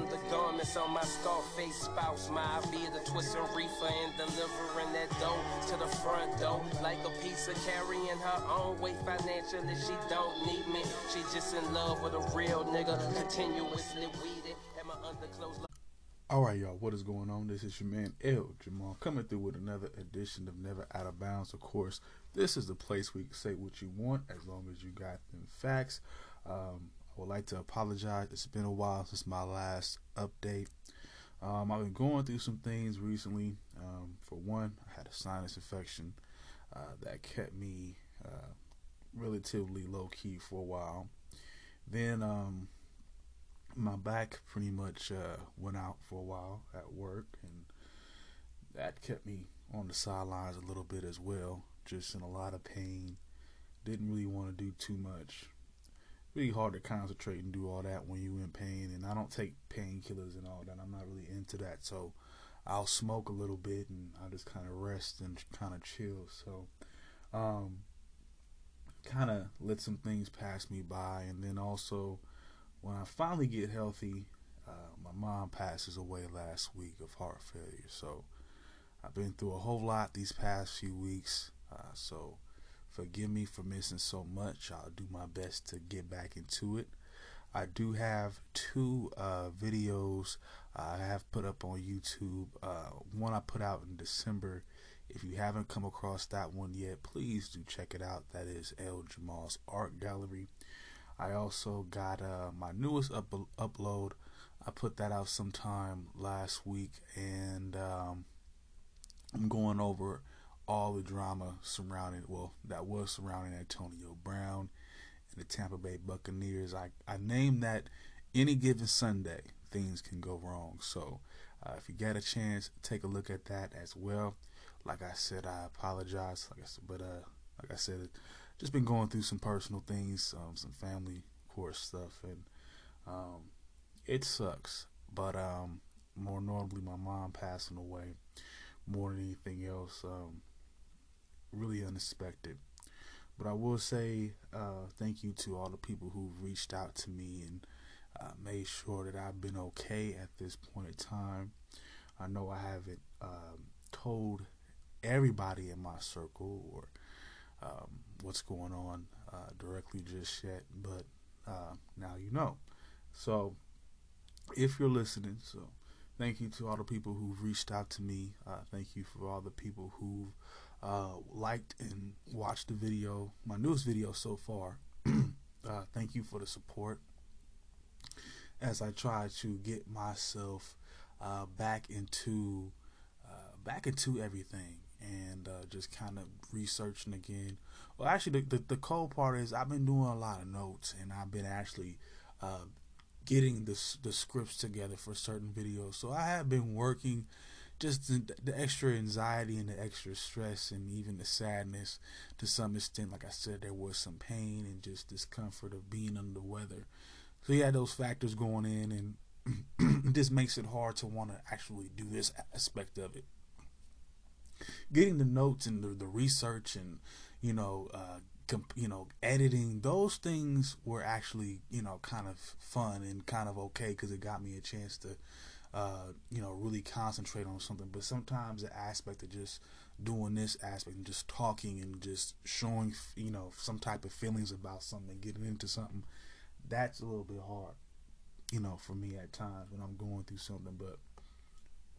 undergarments on my Scarface spouse. My be the twisting reefer and delivering that dough to the front door. Like a pizza carrying her own weight financially. She don't need me. She just in love with a real nigga. Continuously weeded at my underclothes. All right, y'all, what is going on? This is your man El Jamal coming through with another edition of Never Out of Bounds. Of course, this is the place you can say what you want as long as you got them facts. Um, I would like to apologize. It's been a while since my last update. Um, I've been going through some things recently. Um, for one, I had a sinus infection uh, that kept me uh, relatively low key for a while. Then, um, my back pretty much uh, went out for a while at work, and that kept me on the sidelines a little bit as well. Just in a lot of pain. Didn't really want to do too much. Really hard to concentrate and do all that when you're in pain. And I don't take painkillers and all that. I'm not really into that. So I'll smoke a little bit and I'll just kind of rest and kind of chill. So, um, kind of let some things pass me by. And then also, when I finally get healthy, uh, my mom passes away last week of heart failure. So I've been through a whole lot these past few weeks. Uh, so forgive me for missing so much. I'll do my best to get back into it. I do have two uh, videos I have put up on YouTube. Uh, one I put out in December. If you haven't come across that one yet, please do check it out. That is El Jamal's Art Gallery. I also got uh, my newest up- upload. I put that out sometime last week, and um, I'm going over all the drama surrounding, well, that was surrounding Antonio Brown and the Tampa Bay Buccaneers. I, I named that any given Sunday, things can go wrong. So uh, if you get a chance, take a look at that as well. Like I said, I apologize. Like I said, but uh, like I said, just been going through some personal things, um, some family course stuff, and um, it sucks. But um, more normally, my mom passing away more than anything else, um, really unexpected. But I will say uh, thank you to all the people who've reached out to me and uh, made sure that I've been okay at this point in time. I know I haven't um, told everybody in my circle or um, what's going on uh, directly just yet, but uh, now you know. So, if you're listening, so thank you to all the people who've reached out to me. Uh, thank you for all the people who've uh, liked and watched the video, my newest video so far. Uh, thank you for the support as I try to get myself uh, back into back into everything and uh, just kind of researching again. Well, actually, the, the, the cool part is I've been doing a lot of notes, and I've been actually uh, getting the the scripts together for certain videos. So I have been working just the, the, extra anxiety and the extra stress and even the sadness to some extent. Like I said, there was some pain and just discomfort of being under the weather. So you had those factors going in, and this makes it hard to want to actually do this aspect of it getting the notes and the, the research and you know uh, comp- you know editing those things were actually you know kind of fun and kind of okay because it got me a chance to uh, you know really concentrate on something but sometimes the aspect of just doing this aspect and just talking and just showing you know some type of feelings about something getting into something that's a little bit hard you know for me at times when i'm going through something but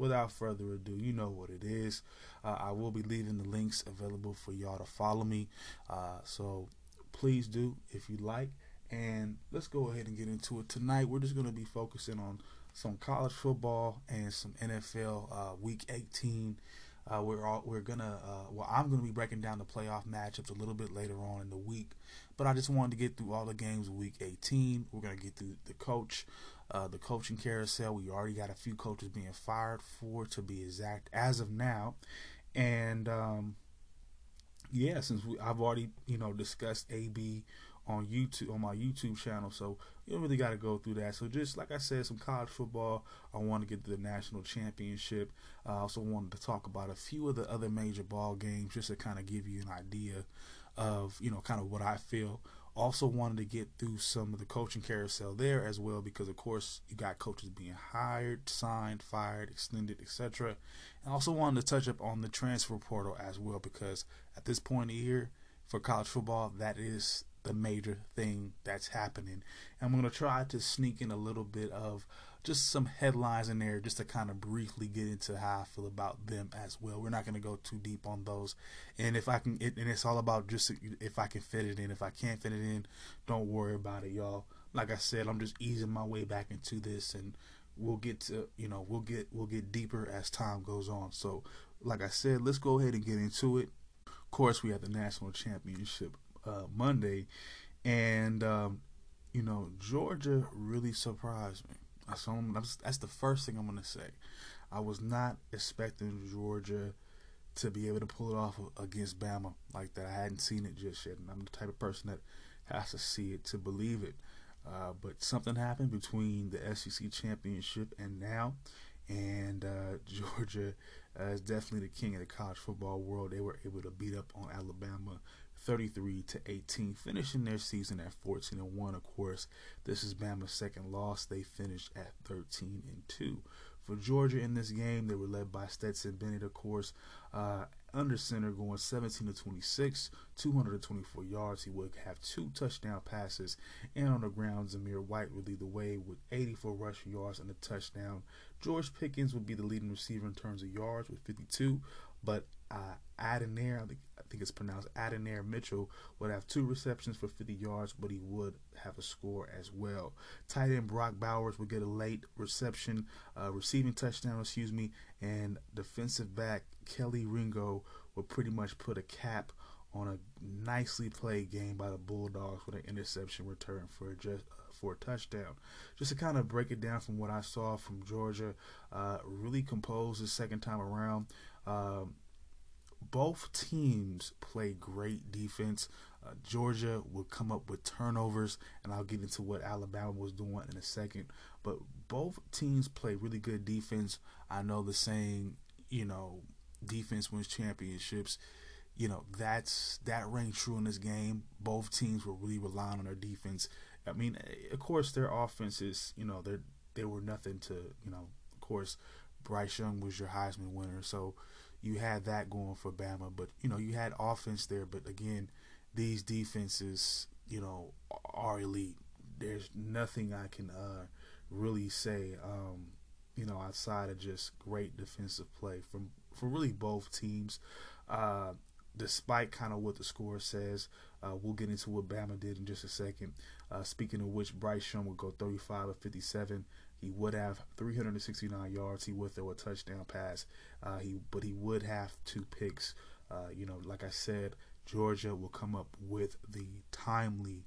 without further ado, you know what it is. Uh, I will be leaving the links available for y'all to follow me. Uh, so please do if you like. And let's go ahead and get into it. Tonight, we're just going to be focusing on some college football and some NFL uh, Week 18. Uh, we're all, we're gonna uh, well I'm gonna be breaking down the playoff matchups a little bit later on in the week, but I just wanted to get through all the games Week 18. We're gonna get through the coach uh, the coaching carousel. We already got a few coaches being fired for, to be exact, as of now. And um, yeah, since we, I've already you know discussed AB on YouTube on my YouTube channel, so you don't really got to go through that. So just like I said, some college football. I want to get to the national championship. I also wanted to talk about a few of the other major ball games, just to kind of give you an idea of you know kind of what I feel Also wanted to get through some of the coaching carousel there as well because of course you got coaches being hired, signed, fired, extended, etc. And also wanted to touch up on the transfer portal as well because at this point of year for college football that is the major thing that's happening. I'm going to try to sneak in a little bit of just some headlines in there just to kind of briefly get into how I feel about them as well. We're not going to go too deep on those. And if I can, it, and it's all about just if I can fit it in. If I can't fit it in, don't worry about it, y'all. Like I said, I'm just easing my way back into this and we'll get to, you know, we'll get, we'll get deeper as time goes on. So, like I said, let's go ahead and get into it. Of course, we have the national championship uh, Monday, and um, you know Georgia really surprised me. That's, that's the first thing I'm gonna say. I was not expecting Georgia to be able to pull it off against Bama like that. I hadn't seen it just yet, and I'm the type of person that has to see it to believe it. Uh, but something happened between the SEC championship and now, and uh, Georgia uh, is definitely the king of the college football world. They were able to beat up on Alabama 33 to 18, finishing their season at 14 and 1. Of course, this is Bama's second loss. They finished at 13 and 2. For Georgia in this game, they were led by Stetson Bennett, of course, uh, under center, going 17 to 26, 224 yards. He would have two touchdown passes, and on the ground, Zamir White would lead the way with 84 rushing yards and a touchdown. George Pickens would be the leading receiver in terms of yards with 52, but uh, I think, it's pronounced Adonai Mitchell, would have two receptions for 50 yards, but he would have a score as well. Tight end Brock Bowers would get a late reception, uh, receiving touchdown, excuse me, and defensive back Kelee Ringo would pretty much put a cap on a nicely played game by the Bulldogs with an interception return for just for a touchdown. Just to kind of break it down from what I saw from Georgia, uh, really composed the second time around. Um, both teams play great defense. Uh, Georgia would come up with turnovers, and I'll get into what Alabama was doing in a second. But both teams play really good defense. I know the saying, you know, defense wins championships. You know, that's that rang true in this game. Both teams were really relying on their defense. I mean, of course, their offenses, you know, they they were nothing to, you know, of course, Bryce Young was your Heisman winner, so you had that going for Bama, but you know you had offense there. But again, these defenses, you know, are elite. There's nothing I can uh, really say, um, you know, outside of just great defensive play from for really both teams. Uh, despite kind of what the score says, uh, we'll get into what Bama did in just a second. Uh, speaking of which, Bryce Young would go 35 of 57, he would have 369 yards. He would throw a touchdown pass. Uh, he, but he would have two picks. Uh, you know, like I said, Georgia will come up with the timely,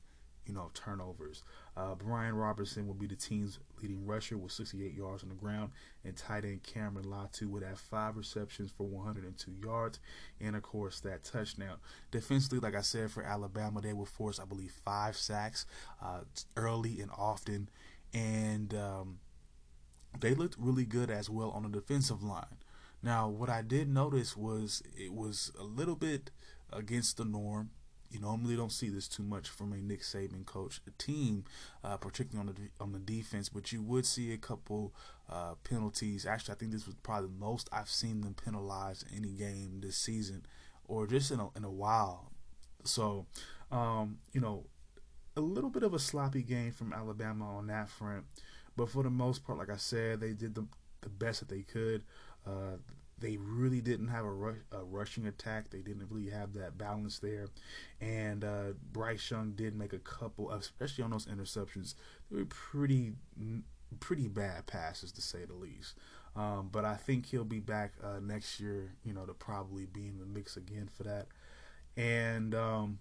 you know, turnovers. Uh, Brian Robertson will be the team's leading rusher with 68 yards on the ground, and tight end Cameron Latu would have five receptions for 102 yards, and of course that touchdown. Defensively, like I said, for Alabama, they will force, I believe, five sacks uh, early and often, and um, they looked really good as well on the defensive line. Now, what I did notice was it was a little bit against the norm. You normally don't see this too much from a Nick Saban coach, a team, uh, particularly on the on the defense. But you would see a couple uh, penalties. Actually, I think this was probably the most I've seen them penalized in any game this season, or just in a in a while. So, um, you know, a little bit of a sloppy game from Alabama on that front. But for the most part, like I said, they did the the best that they could. Uh, they really didn't have a, a, rushing attack. They didn't really have that balance there. And uh, Bryce Young did make a couple, especially on those interceptions. They were pretty, pretty bad passes to say the least. Um, but I think he'll be back uh, next year. You know, to probably be in the mix again for that. And um,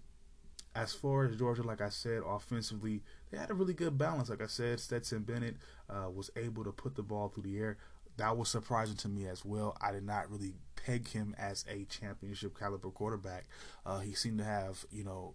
as far as Georgia, like I said, offensively, they had a really good balance. Like I said, Stetson Bennett uh, was able to put the ball through the air. That was surprising to me as well. I did not really peg him as a championship caliber quarterback. Uh, he seemed to have, you know,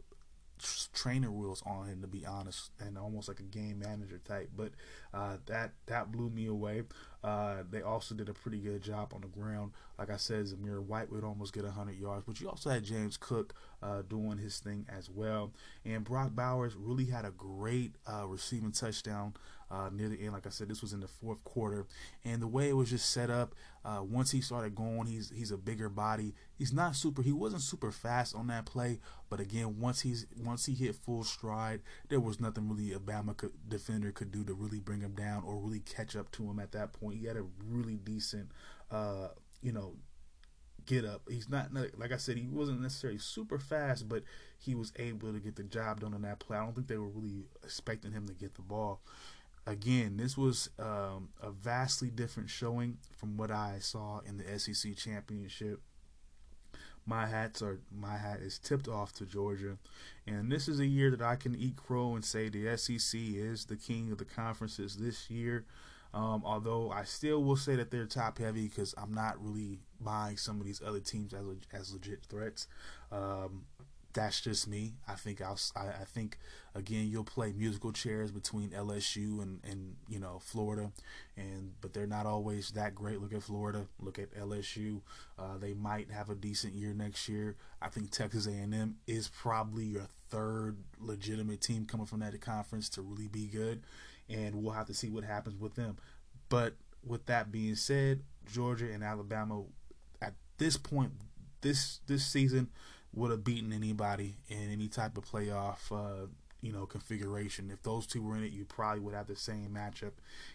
trainer wheels on him to be honest, and almost like a game manager type. But uh, that that blew me away. Uh, they also did a pretty good job on the ground. Like I said, Zamir White would almost get 100 yards, but you also had James Cook uh, doing his thing as well. And Brock Bowers really had a great uh, receiving touchdown uh, near the end. Like I said, this was in the fourth quarter, and the way it was just set up. Uh, once he started going, he's he's a bigger body. He's not super. He wasn't super fast on that play, but again, once he's once he hit full stride, there was nothing really a Bama could, defender could do to really bring him down or really catch up to him at that point. He had a really decent, uh, you know, get up. He's not like I said, he wasn't necessarily super fast, but he was able to get the job done on that play. I don't think they were really expecting him to get the ball again, this was um, a vastly different showing from what I saw in the SEC championship. My hats are my hat is tipped off to Georgia, and this is a year that I can eat crow and say the SEC is the king of the conferences this year. Um, although I still will say that they're top heavy because I'm not really buying some of these other teams as as legit threats. Um, that's just me. I think I'll. I, I, think again you'll play musical chairs between LSU and and you know Florida, and but they're not always that great. Look at Florida. Look at LSU. Uh, they might have a decent year next year. I think Texas A&M is probably your third legitimate team coming from that conference to really be good, and we'll have to see what happens with them. But with that being said, Georgia and Alabama at this point this this season would have beaten anybody in any type of playoff, uh, you know, configuration. If those two were in it, you probably would have the same matchup.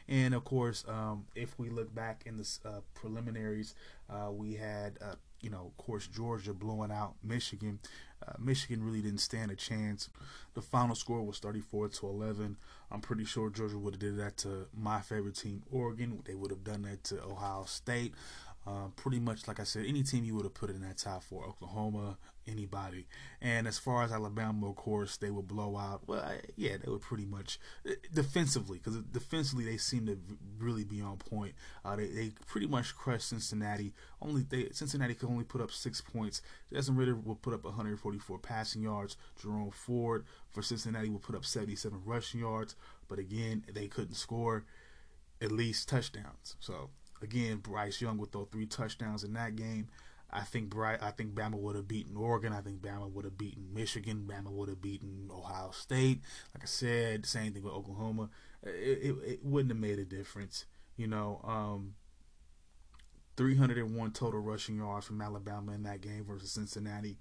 And of course, um, if we look back in the uh, preliminaries, uh, we had, uh, you know, of course, Georgia blowing out Michigan. Uh, Michigan really didn't stand a chance. The final score was 34 to 11. I'm pretty sure Georgia would have did that to my favorite team, Oregon. They would have done that to Ohio State. Uh, pretty much, like I said, any team you would have put in that top four, Oklahoma, anybody. And as far as Alabama, of course, they would blow out. Well, yeah, they would pretty much uh, defensively, because defensively they seem to really be on point. Uh, they, they pretty much crushed Cincinnati. Only they Cincinnati could only put up six points. Desmond Ridder will put up 144 passing yards. Jerome Ford for Cincinnati will put up 77 rushing yards. But again, they couldn't score at least touchdowns. So Again, Bryce Young would throw three touchdowns in that game. I think Bryce, I think Bama would have beaten Oregon. I think Bama would have beaten Michigan. Bama would have beaten Ohio State. Like I said, same thing with Oklahoma. It, it, it wouldn't have made a difference. You know, um, 301 total rushing yards from Alabama in that game versus Cincinnati.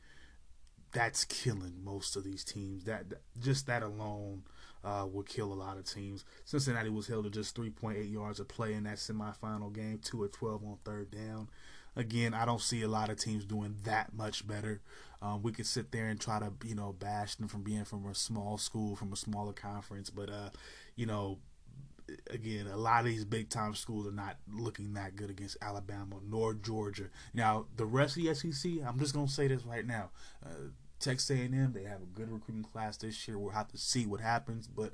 That's killing most of these teams. That just that alone uh, would kill a lot of teams. Cincinnati was held to just 3.8 yards a play in that semifinal game, 2 of 12 on third down. Again, I don't see a lot of teams doing that much better. Um, we could sit there and try to, you know, bash them from being from a small school, from a smaller conference, but, uh, you know, again, a lot of these big time schools are not looking that good against Alabama nor Georgia. Now, the rest of the SEC, I'm just gonna say this right now. Uh, Texas A&M, they have a good recruiting class this year. We'll have to see what happens, but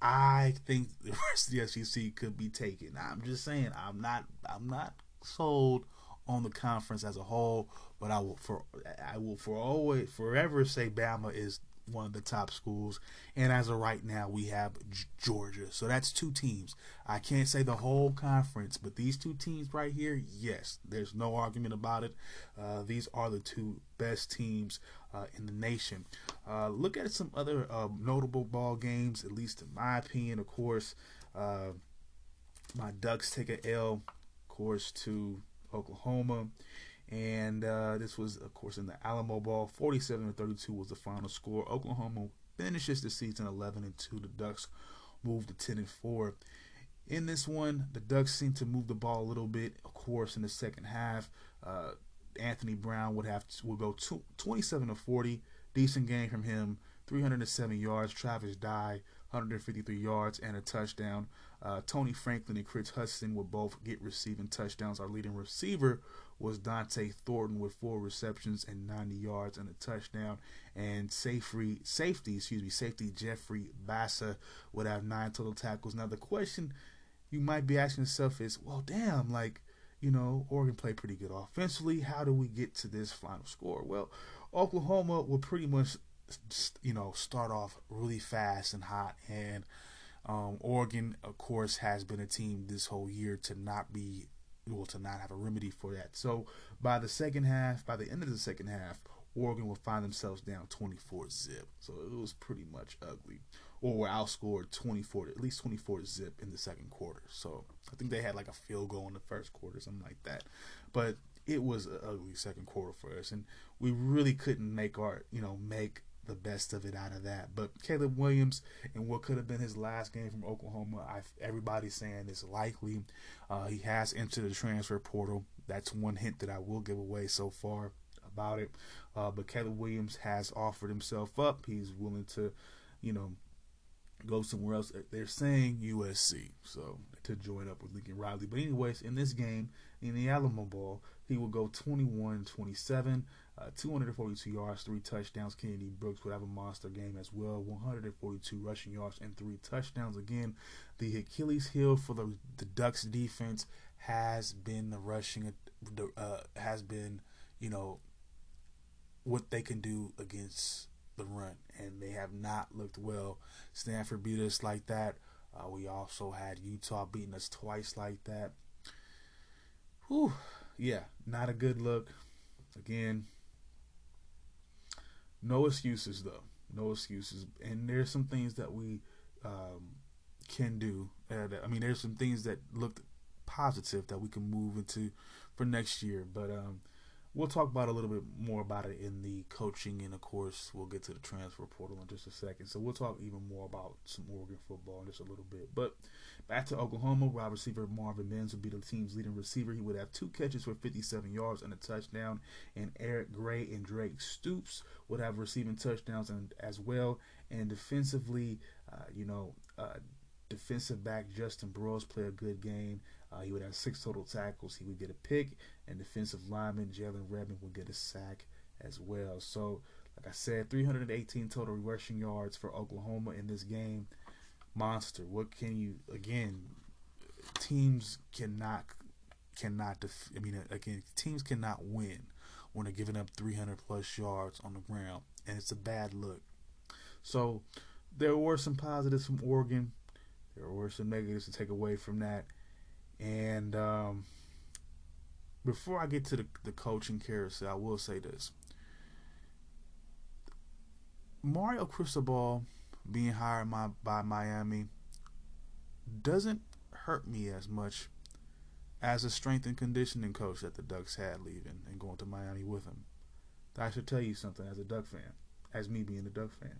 I think the rest of the SEC could be taken. I'm just saying, I'm not, I'm not sold on the conference as a whole, but I will for, I will for always, forever say Bama is one of the top schools. And as of right now, we have Georgia. So that's two teams. I can't say the whole conference, but these two teams right here, yes, there's no argument about it. Uh, these are the two best teams uh, in the nation. Uh, look at some other uh, notable ball games, at least in my opinion. Of course, uh, my Ducks take a L, of course, to Oklahoma. And uh, this was, of course, in the Alamo Bowl. 47 to 32 was the final score. Oklahoma finishes the season 11 and 2. The Ducks move to 10 and 4. In this one, the Ducks seem to move the ball a little bit. Of course, in the second half, uh, Anthony Brown would have to, will go 27 to 40. Decent game from him. 307 yards. Travis Dye, 153 yards and a touchdown. Uh, Tony Franklin and Kris Hutson will both get receiving touchdowns. Our leading receiver was Dont'e Thornton with four receptions and 90 yards and a touchdown. And safety, safety, excuse me, safety Jeffrey Bassa would have nine total tackles. Now the question you might be asking yourself is, well, damn, like you know, Oregon played pretty good offensively. How do we get to this final score? Well, Oklahoma will pretty much you know, start off really fast and hot. And um, Oregon, of course, has been a team this whole year to not be well to not have a remedy for that. So by the second half, by the end of the second half, Oregon will find themselves down 24 zip. So it was pretty much ugly. Or were outscored 24, at least 24 zip in the second quarter. So I think they had like a field goal in the first quarter, something like that. But it was an ugly second quarter for us, and we really couldn't make our, you know, make the best of it out of that. But Caleb Williams and what could have been his last game from Oklahoma, I, everybody's saying is likely. Uh, he has entered the transfer portal. That's one hint that I will give away so far about it. Uh, but Caleb Williams has offered himself up. He's willing to, you know, go somewhere else. They're saying USC, so to join up with Lincoln Riley. But anyways, in this game, in the Alamo Bowl, he will go 21-27. Uh, 242 yards, three touchdowns. Kennedy Brooks would have a monster game as well. 142 rushing yards and three touchdowns. Again, the Achilles heel for the the Ducks defense has been the rushing. Uh, has been, you know, what they can do against the run, and they have not looked well. Stanford beat us like that. Uh, we also had Utah beating us twice like that. Whew, yeah, not a good look. Again, no excuses though. No excuses. And there's some things that we um, can do. Uh, I mean, there's some things that looked positive that we can move into for next year. But um, we'll talk about a little bit more about it in the coaching, and of course, we'll get to the transfer portal in just a second. So we'll talk even more about some Oregon football in just a little bit. But back to Oklahoma, wide receiver Marvin Mims would be the team's leading receiver. He would have two catches for 57 yards and a touchdown, and Eric Gray and Drake Stoops would have receiving touchdowns and as well. And defensively, uh, you know. Uh, defensive back Justin Bros play a good game. Uh, he would have six total tackles. He would get a pick, and defensive lineman Jalen Redmond would get a sack as well. So, like I said, 318 total rushing yards for Oklahoma in this game. Monster. What can you again? Teams cannot cannot. Def- I mean, again, teams cannot win when they're giving up 300 plus yards on the ground, and it's a bad look. So, there were some positives from Oregon. There were some negatives to take away from that. And um, before I get to the, the coaching carousel, I will say this. Mario Cristobal being hired my, by Miami doesn't hurt me as much as a strength and conditioning coach that the Ducks had leaving and going to Miami with him. I should tell you something as a Duck fan, as me being a Duck fan.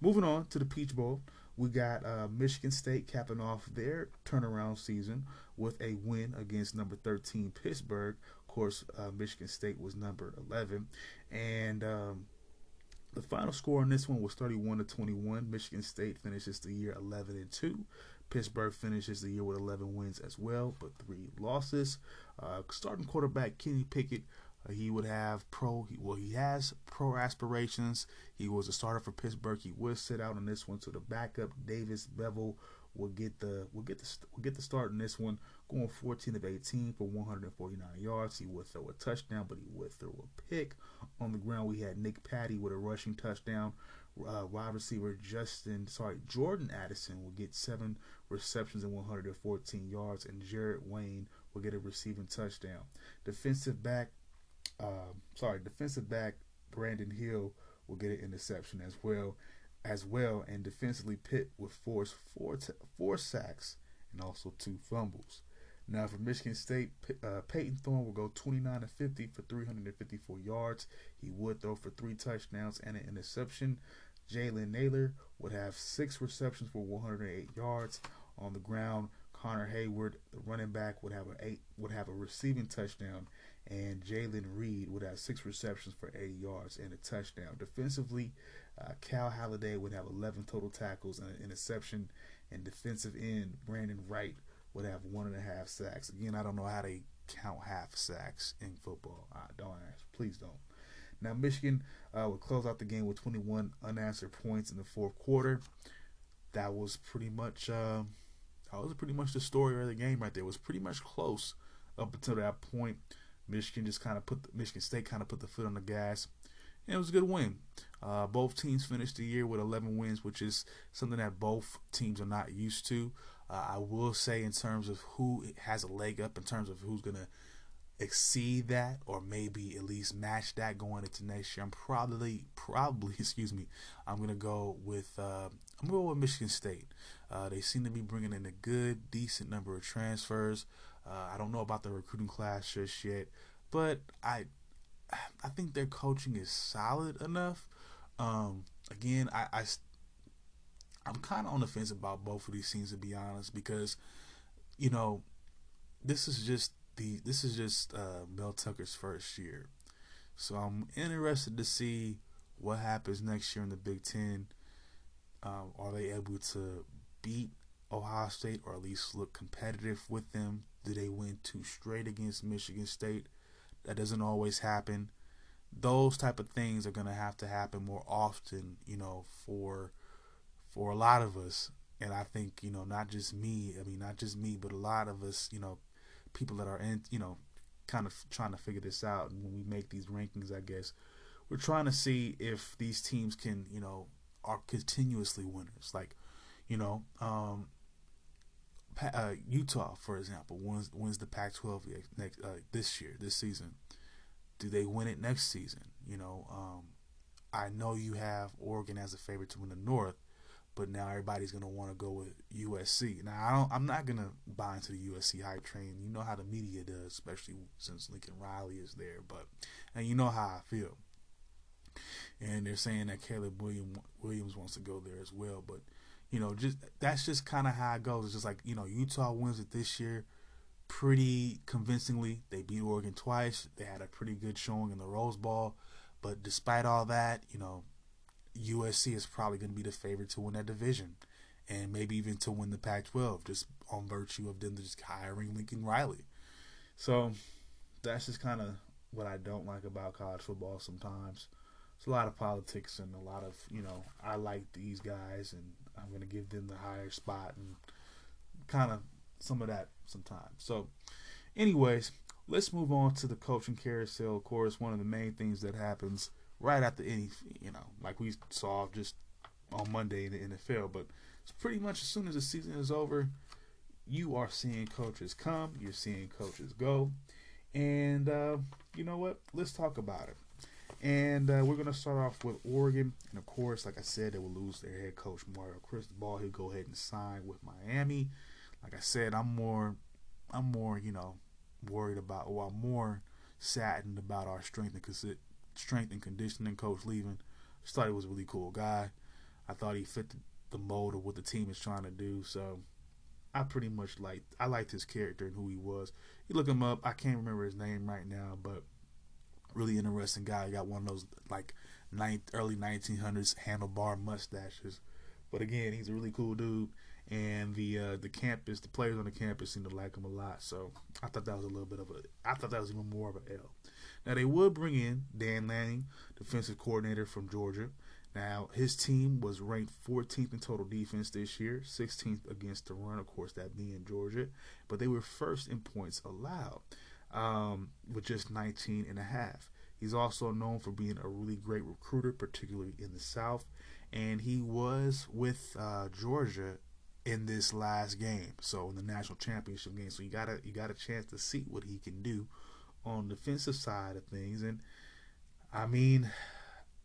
Moving on to the Peach Bowl, we got uh, Michigan State capping off their turnaround season with a win against number 13 Pittsburgh. Of course, uh, Michigan State was number 11, and um, the final score on this one was 31 to 21. Michigan State finishes the year 11 and 2. Pittsburgh finishes the year with 11 wins as well, but three losses. Uh, starting quarterback Kenny Pickett he would have pro. Well, he has pro aspirations. He was a starter for Pittsburgh. He would sit out on this one. So the backup Davis Beville will get the will get the will get the start in this one, going 14 of 18 for 149 yards. He would throw a touchdown, but he would throw a pick. On the ground, we had Nick Patti with a rushing touchdown. Uh, wide receiver Justin, sorry, Jordan Addison will get seven receptions and 114 yards, and Jared Wayne will get a receiving touchdown. Defensive back uh, sorry, defensive back Brandon Hill will get an interception as well, as well, and defensively Pitt will force four t- four sacks and also two fumbles. Now for Michigan State, uh, Payton Thorne will go 29 to 50 for 354 yards. He would throw for three touchdowns and an interception. Jalen Nailor would have six receptions for 108 yards on the ground. Connor Heyward, the running back, would have a eight would have a receiving touchdown and Jalen Reed would have six receptions for 80 yards and a touchdown. Defensively, uh, Cal Haladay would have 11 total tackles and an interception, and defensive end Brandon Wright would have one and a half sacks. Again, I don't know how they count half sacks in football. I don't ask. Please don't. Now, Michigan uh, would close out the game with 21 unanswered points in the fourth quarter. That was pretty much uh, that was pretty much the story of the game right there. It was pretty much close up until that point. Michigan just kind of put the, Michigan State kind of put the foot on the gas, and it was a good win. Uh, both teams finished the year with 11 wins, which is something that both teams are not used to. Uh, I will say, in terms of who has a leg up, in terms of who's going to exceed that or maybe at least match that going into next year, I'm probably, probably, excuse me, I'm going to go with, uh, I'm going to go with Michigan State. Uh, they seem to be bringing in a good, decent number of transfers. Uh, I don't know about the recruiting class just yet, but I, I think their coaching is solid enough. Um, again, I, I I'm kind of on the fence about both of these teams to be honest, because you know this is just the this is just uh, Mel Tucker's first year, so I'm interested to see what happens next year in the Big Ten. Um, are they able to beat Ohio State or at least look competitive with them? Do they win two straight against Michigan State? That doesn't always happen. Those type of things are going to have to happen more often, you know, for for a lot of us, and I think you know not just me. I mean, not just me, but a lot of us, you know, people that are in, you know, kind of trying to figure this out. And when we make these rankings, I guess we're trying to see if these teams can, you know, are continuously winners. Like, you know, um, uh, Utah, for example, wins wins the Pac-12 next uh, this year, this season. Do they win it next season? You know, um, I know you have Oregon as a favorite to win the North, but now everybody's gonna want to go with USC. Now I don't, I'm not gonna buy into the USC hype train. You know how the media does, especially since Lincoln Riley is there. But and you know how I feel. And they're saying that Caleb William, Williams wants to go there as well. But you know, just that's just kind of how it goes. It's just like you know, Utah wins it this year pretty convincingly. They beat Oregon twice. They had a pretty good showing in the Rose Bowl. But despite all that, you know, USC is probably going to be the favorite to win that division, and maybe even to win the Pac-12, just on virtue of them just hiring Lincoln Riley. So that's just kind of what I don't like about college football. Sometimes it's a lot of politics and a lot of you know I like these guys and I'm going to give them the higher spot and kind of some of that sometimes. So, anyways, let's move on to the coaching carousel. Of course, one of the main things that happens right after any, you know, like we saw just on Monday in the NFL. But it's pretty much as soon as the season is over, you are seeing coaches come, you're seeing coaches go. And uh, you know what? Let's talk about it. And uh, we're going to start off with Oregon. And of course, like I said, they will lose their head coach, Mario Cristobal. He'll go ahead and sign with Miami. Like I said, I'm more, I'm more, you know, worried about, or I'm more saddened about our strength and strength and conditioning coach leaving. Just thought he was a really cool guy. I thought he fit the, the mold of what the team is trying to do. So I pretty much liked I liked his character and who he was. You look him up. I can't remember his name right now, but really interesting guy. He got one of those like ninth, early 1900s handlebar mustaches. But again, he's a really cool dude, and the uh, the campus, the players on the campus seem to like him a lot. So I thought that was a little bit of a, I thought that was even more of an L. Now they would bring in Dan Lanning, defensive coordinator from Georgia. Now his team was ranked 14th in total defense this year, 16th against the run, of course that being Georgia, but they were first in points allowed um, with just 19 and a half. He's also known for being a really great recruiter, particularly in the South, and he was with uh, Georgia in this last game, so in the national championship game. So you got a you got a chance to see what he can do on the defensive side of things. And I mean,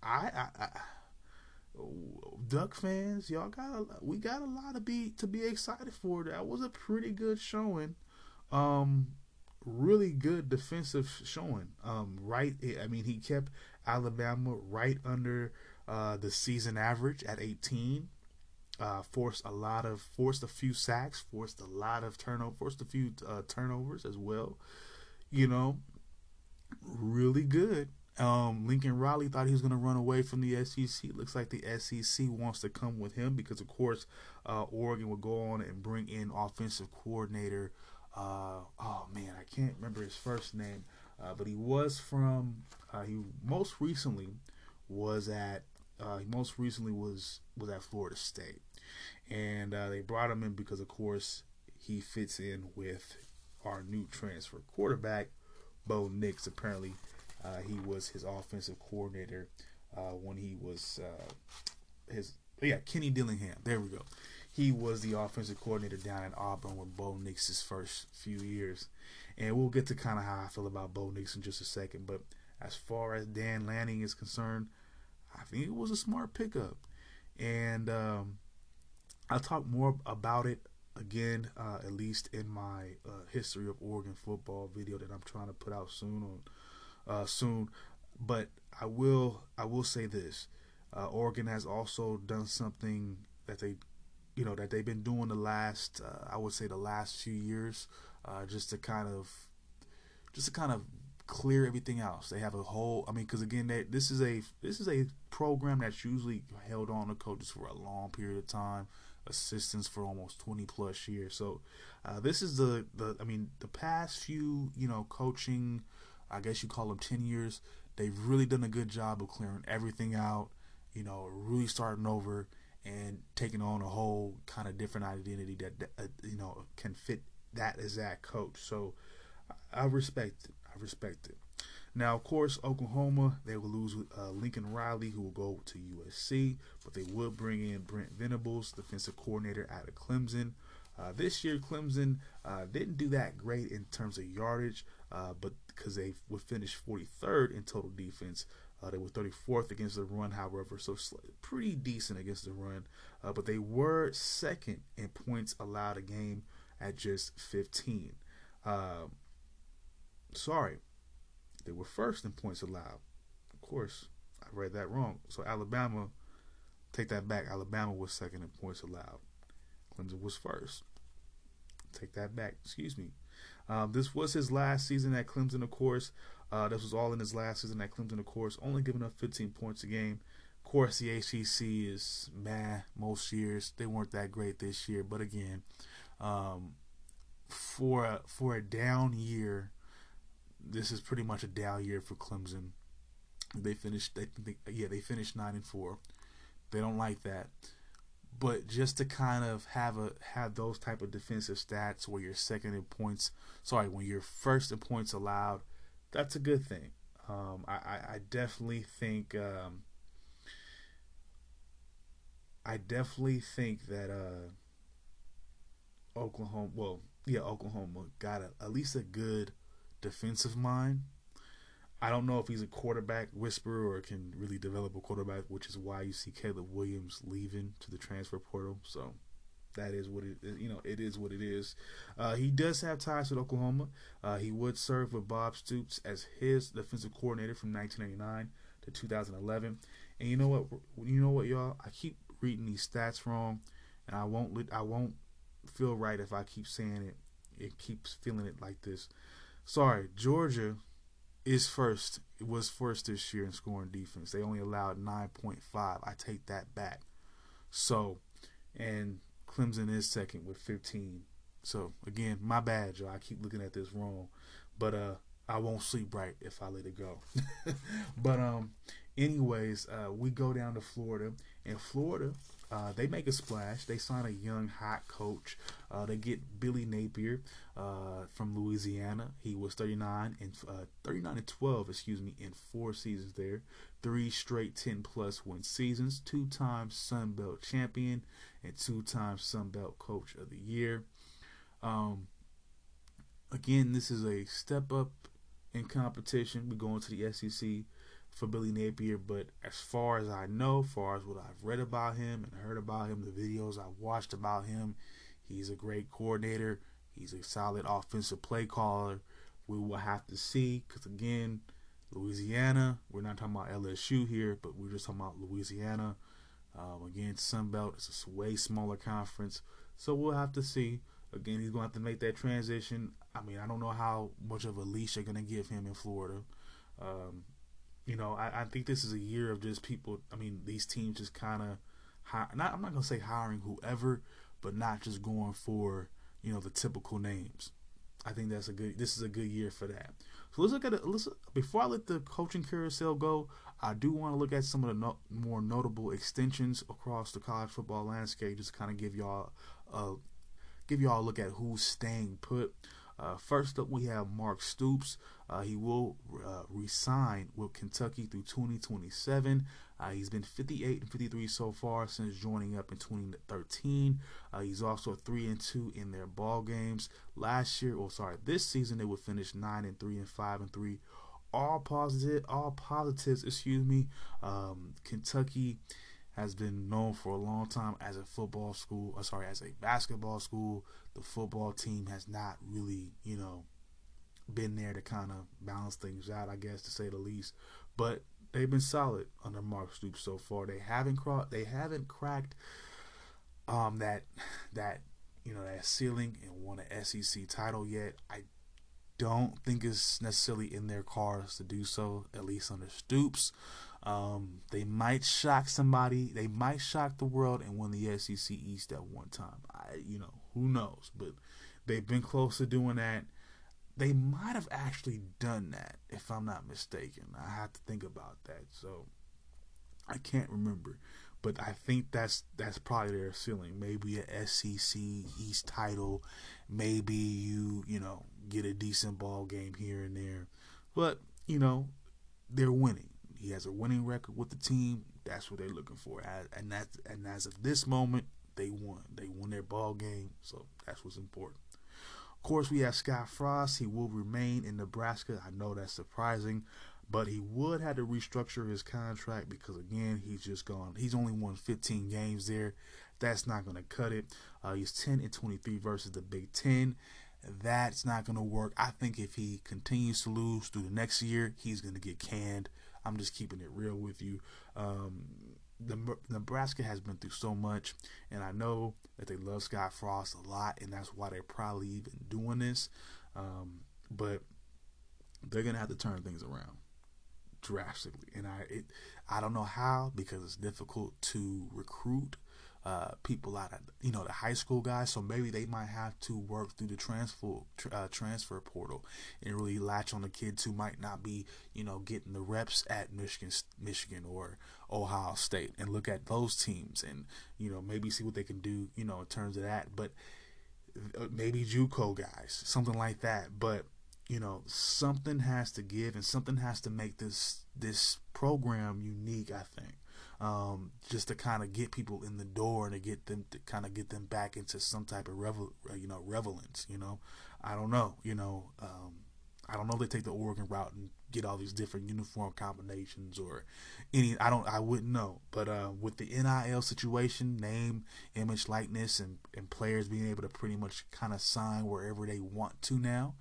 I, I, I Duck fans, y'all got a, we got a lot to be to be excited for. That was a pretty good showing. Um, really good defensive showing. Um, right, I mean, he kept Alabama right under uh, the season average at 18. Uh, forced a lot of forced a few sacks, forced a lot of turnover, forced a few uh, turnovers as well you know, really good. Um, Lincoln Riley thought he was going to run away from the SEC. Looks like the SEC wants to come with him because, of course, uh, Oregon will go on and bring in offensive coordinator. Uh, oh man, I can't remember his first name, uh, but he was from. Uh, he most recently was at. Uh, he most recently was was at Florida State, and uh, they brought him in because, of course, he fits in with our new transfer quarterback, Bo Nix. Apparently, uh, he was his offensive coordinator when he was his yeah Kenny Dillingham. There we go. He was the offensive coordinator down at Auburn with Bo Nix's first few years, and we'll get to kind of how I feel about Bo Nix in just a second. But as far as Dan Lanning is concerned, I think it was a smart pickup, and um, I'll talk more about it again, uh, at least in my uh, history of Oregon football video that I'm trying to put out soon on uh, soon. But I will I will say this: uh, Oregon has also done something that they, you know, that they've been doing the last uh, I would say the last few years, uh, just to kind of, just to kind of clear everything else. They have a whole. I mean, because again, they, this is a this is a program that's usually held on to coaches for a long period of time assistants for almost 20 plus years. So uh, this is the, the I mean the past few you know coaching, I guess you call them 10 years. They've really done a good job of clearing everything out. You know, really starting over and taking on a whole kind of different identity that uh, you know can fit that exact coach. So I respect it. I respect it. Now, of course, Oklahoma, they will lose uh, Lincoln Riley, who will go to USC, but they will bring in Brent Venables, defensive coordinator out of Clemson. Uh, this year, Clemson uh, didn't do that great in terms of yardage, uh, but because they would finish 43rd in total defense. Uh, they were 34th against the run, however, so pretty decent against the run. Uh, but they were second in points allowed a game at just 15. sorry, they were first in points allowed. Of course, I read that wrong. So Alabama, take that back. Alabama was second in points allowed. Clemson was first. Take that back. Excuse me. Um, this was his last season at Clemson, of course. Uh, this was all in his last season at Clemson, of course. Only giving up 15 points a game. Of course, the ACC is meh most years. They weren't that great this year, but again, um, for a, for a down year this is pretty much a down year for Clemson. They finished, they, they, yeah, they finished nine and four. They don't like that, but just to kind of have a have those type of defensive stats where you're second in points, sorry, when you're first in points allowed, that's a good thing. Um, I, I, definitely think um, I definitely think that uh, Oklahoma, well, yeah, Oklahoma got a, at least a good defensive mind. I don't know if he's a quarterback whisperer or can really develop a quarterback, which is why you see Caleb Williams leaving to the transfer portal. So that is what it you know it is what it is. Uh, he does have ties with Oklahoma. Uh, he would serve with Bob Stoops as his defensive coordinator from 1999 to 2011. And you know what? You know what, y'all? I keep reading these stats wrong, and I won't. I won't feel right if I keep saying it. It keeps feeling it like this. Sorry, Georgia is first. It was first this year in scoring defense. They only allowed 9.5. I take that back. So, and Clemson is second with 15. So again, my bad, y'all. I keep looking at this wrong, but uh, I won't sleep right if I let it go. but um, anyways, uh, we go down to Florida, and Florida uh, they make a splash. They sign a young, hot coach. Uh, they get Billy Napier uh, from Louisiana. He was 39 and uh, 39 and 12, excuse me, in four seasons there. Three straight 10 plus win seasons. Two times Sun Belt champion and two times Sun Belt Coach of the Year. Um, again, this is a step up in competition. We go into the SEC for Billy Napier, but as far as I know, far as what I've read about him and heard about him, the videos I've watched about him, he's a great coordinator. He's a solid offensive play caller. We will have to see, because again, Louisiana, we're not talking about LSU here, but we're just talking about Louisiana. Um, again, Sun Belt is a way smaller conference, so we'll have to see. Again, he's going to have to make that transition. I mean, I don't know how much of a leash they're going to give him in Florida. Um, you know, I, I think this is a year of just people. I mean, these teams just kind of, not I'm not gonna say hiring whoever, but not just going for you know the typical names. I think that's a good. This is a good year for that. So let's look at it. Let's before I let the coaching carousel go. I do want to look at some of the no, more notable extensions across the college football landscape. Just kind of give y'all, uh, give y'all a look at who's staying put. Uh, first up, we have Mark Stoops. Uh, he will uh, resign with Kentucky through 2027. Uh, he's been 58 and 53 so far since joining up in 2013. Uh, he's also three and two in their ball games last year. Or sorry, this season they would finish nine and three and five and three. All positive, all positives. Excuse me. Um, Kentucky has been known for a long time as a football school. Uh, sorry, as a basketball school. The football team has not really, you know, been there to kind of balance things out, I guess, to say the least. But they've been solid under Mark Stoops so far. They haven't cracked. They haven't cracked um, that that you know that ceiling and won an SEC title yet. I don't think it's necessarily in their cars to do so, at least under Stoops. Um, they might shock somebody. They might shock the world and win the SEC East at one time. I, you know, who knows? But they've been close to doing that. They might have actually done that, if I'm not mistaken. I have to think about that. So I can't remember, but I think that's that's probably their ceiling. Maybe a SEC East title. Maybe you you know get a decent ball game here and there, but you know they're winning he has a winning record with the team. That's what they're looking for. And that and as of this moment, they won. They won their ball game. So that's what's important. Course, we have Scott Frost. He will remain in Nebraska. I know that's surprising, but he would have to restructure his contract because again, he's just gone. He's only won 15 games there. That's not going to cut it. Uh, he's 10 and 23 versus the Big Ten. That's not going to work. I think if he continues to lose through the next year, he's going to get canned. I'm just keeping it real with you. Um, the Nebraska has been through so much, and I know that they love Scott Frost a lot, and that's why they're probably even doing this. Um, but they're gonna have to turn things around drastically, and I it, I don't know how because it's difficult to recruit uh, people out of you know the high school guys. So maybe they might have to work through the transfer uh, transfer portal and really latch on the kids who might not be you know getting the reps at Michigan Michigan or Ohio State and look at those teams and you know maybe see what they can do you know in terms of that. But uh, maybe JUCO guys, something like that. But you know something has to give and something has to make this this program unique. I think um, just to kind of get people in the door and to get them to kind of get them back into some type of revel, uh, you know, relevance. You know, I don't know. You know, um, I don't know if they take the Oregon route and get all these different uniform combinations or any. I don't. I wouldn't know. But uh, with the NIL situation, name, image, likeness, and and players being able to pretty much kind of sign wherever they want to now,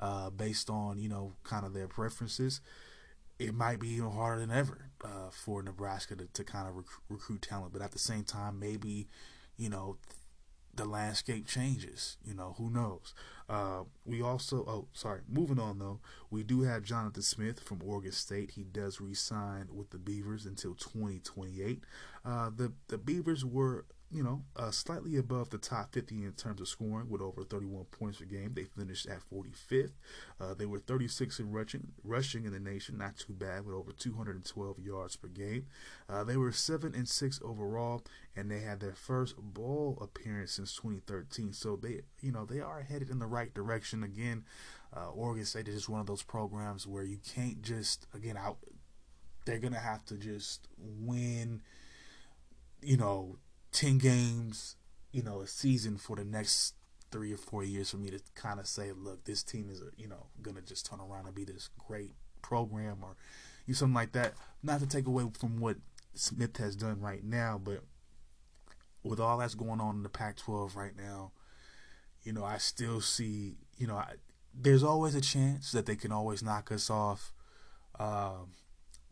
uh, based on you know kind of their preferences it might be even harder than ever uh, for Nebraska to, to kind of rec- recruit talent. But at the same time, maybe, you know, the landscape changes. You know, who knows? Uh, we also, oh, sorry, moving on though, we do have Jonathan Smith from Oregon State. He does re-sign with the Beavers until 2028. Uh, the the Beavers were you know, uh, slightly above the top 50 in terms of scoring with over 31 points per game. They finished at 45th. Uh, they were 36 in rushing, rushing in the nation, not too bad, with over 212 yards per game. Uh, they were 7 and 6 overall, and they had their first bowl appearance since 2013. So they, you know, they are headed in the right direction. Again, uh, Oregon State is just one of those programs where you can't just, again, out. They're gonna have to just win, you know, 10 games, you know, a season for the next three or four years for me to kind of say, look, this team is, you know, going to just turn around and be this great program or you know, something like that. Not to take away from what Smith has done right now, but with all that's going on in the Pac 12 right now, you know, I still see, you know, I, there's always a chance that they can always knock us off. Um,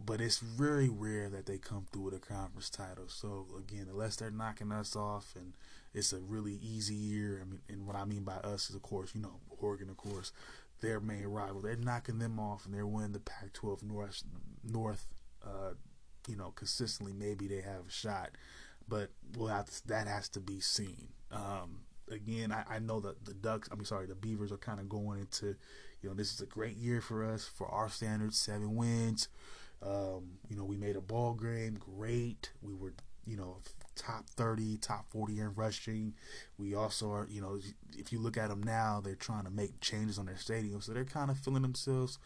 but it's very rare that they come through with a conference title. So again, unless they're knocking us off and it's a really easy year, I mean, and what I mean by us is, of course, you know, Oregon, of course, their main rival. They're knocking them off and they're winning the Pac-12 North, North, uh, you know, consistently. Maybe they have a shot, but well, that has to be seen. Um, again, I, I know that the Ducks, I mean, sorry, the Beavers are kind of going into, you know, this is a great year for us for our standards, seven wins um, you know, we made a ball game, great. We were, you know, top 30, top 40 in rushing. We also are, you know, if you look at them now, they're trying to make changes on their stadium, so they're kind of feeling themselves.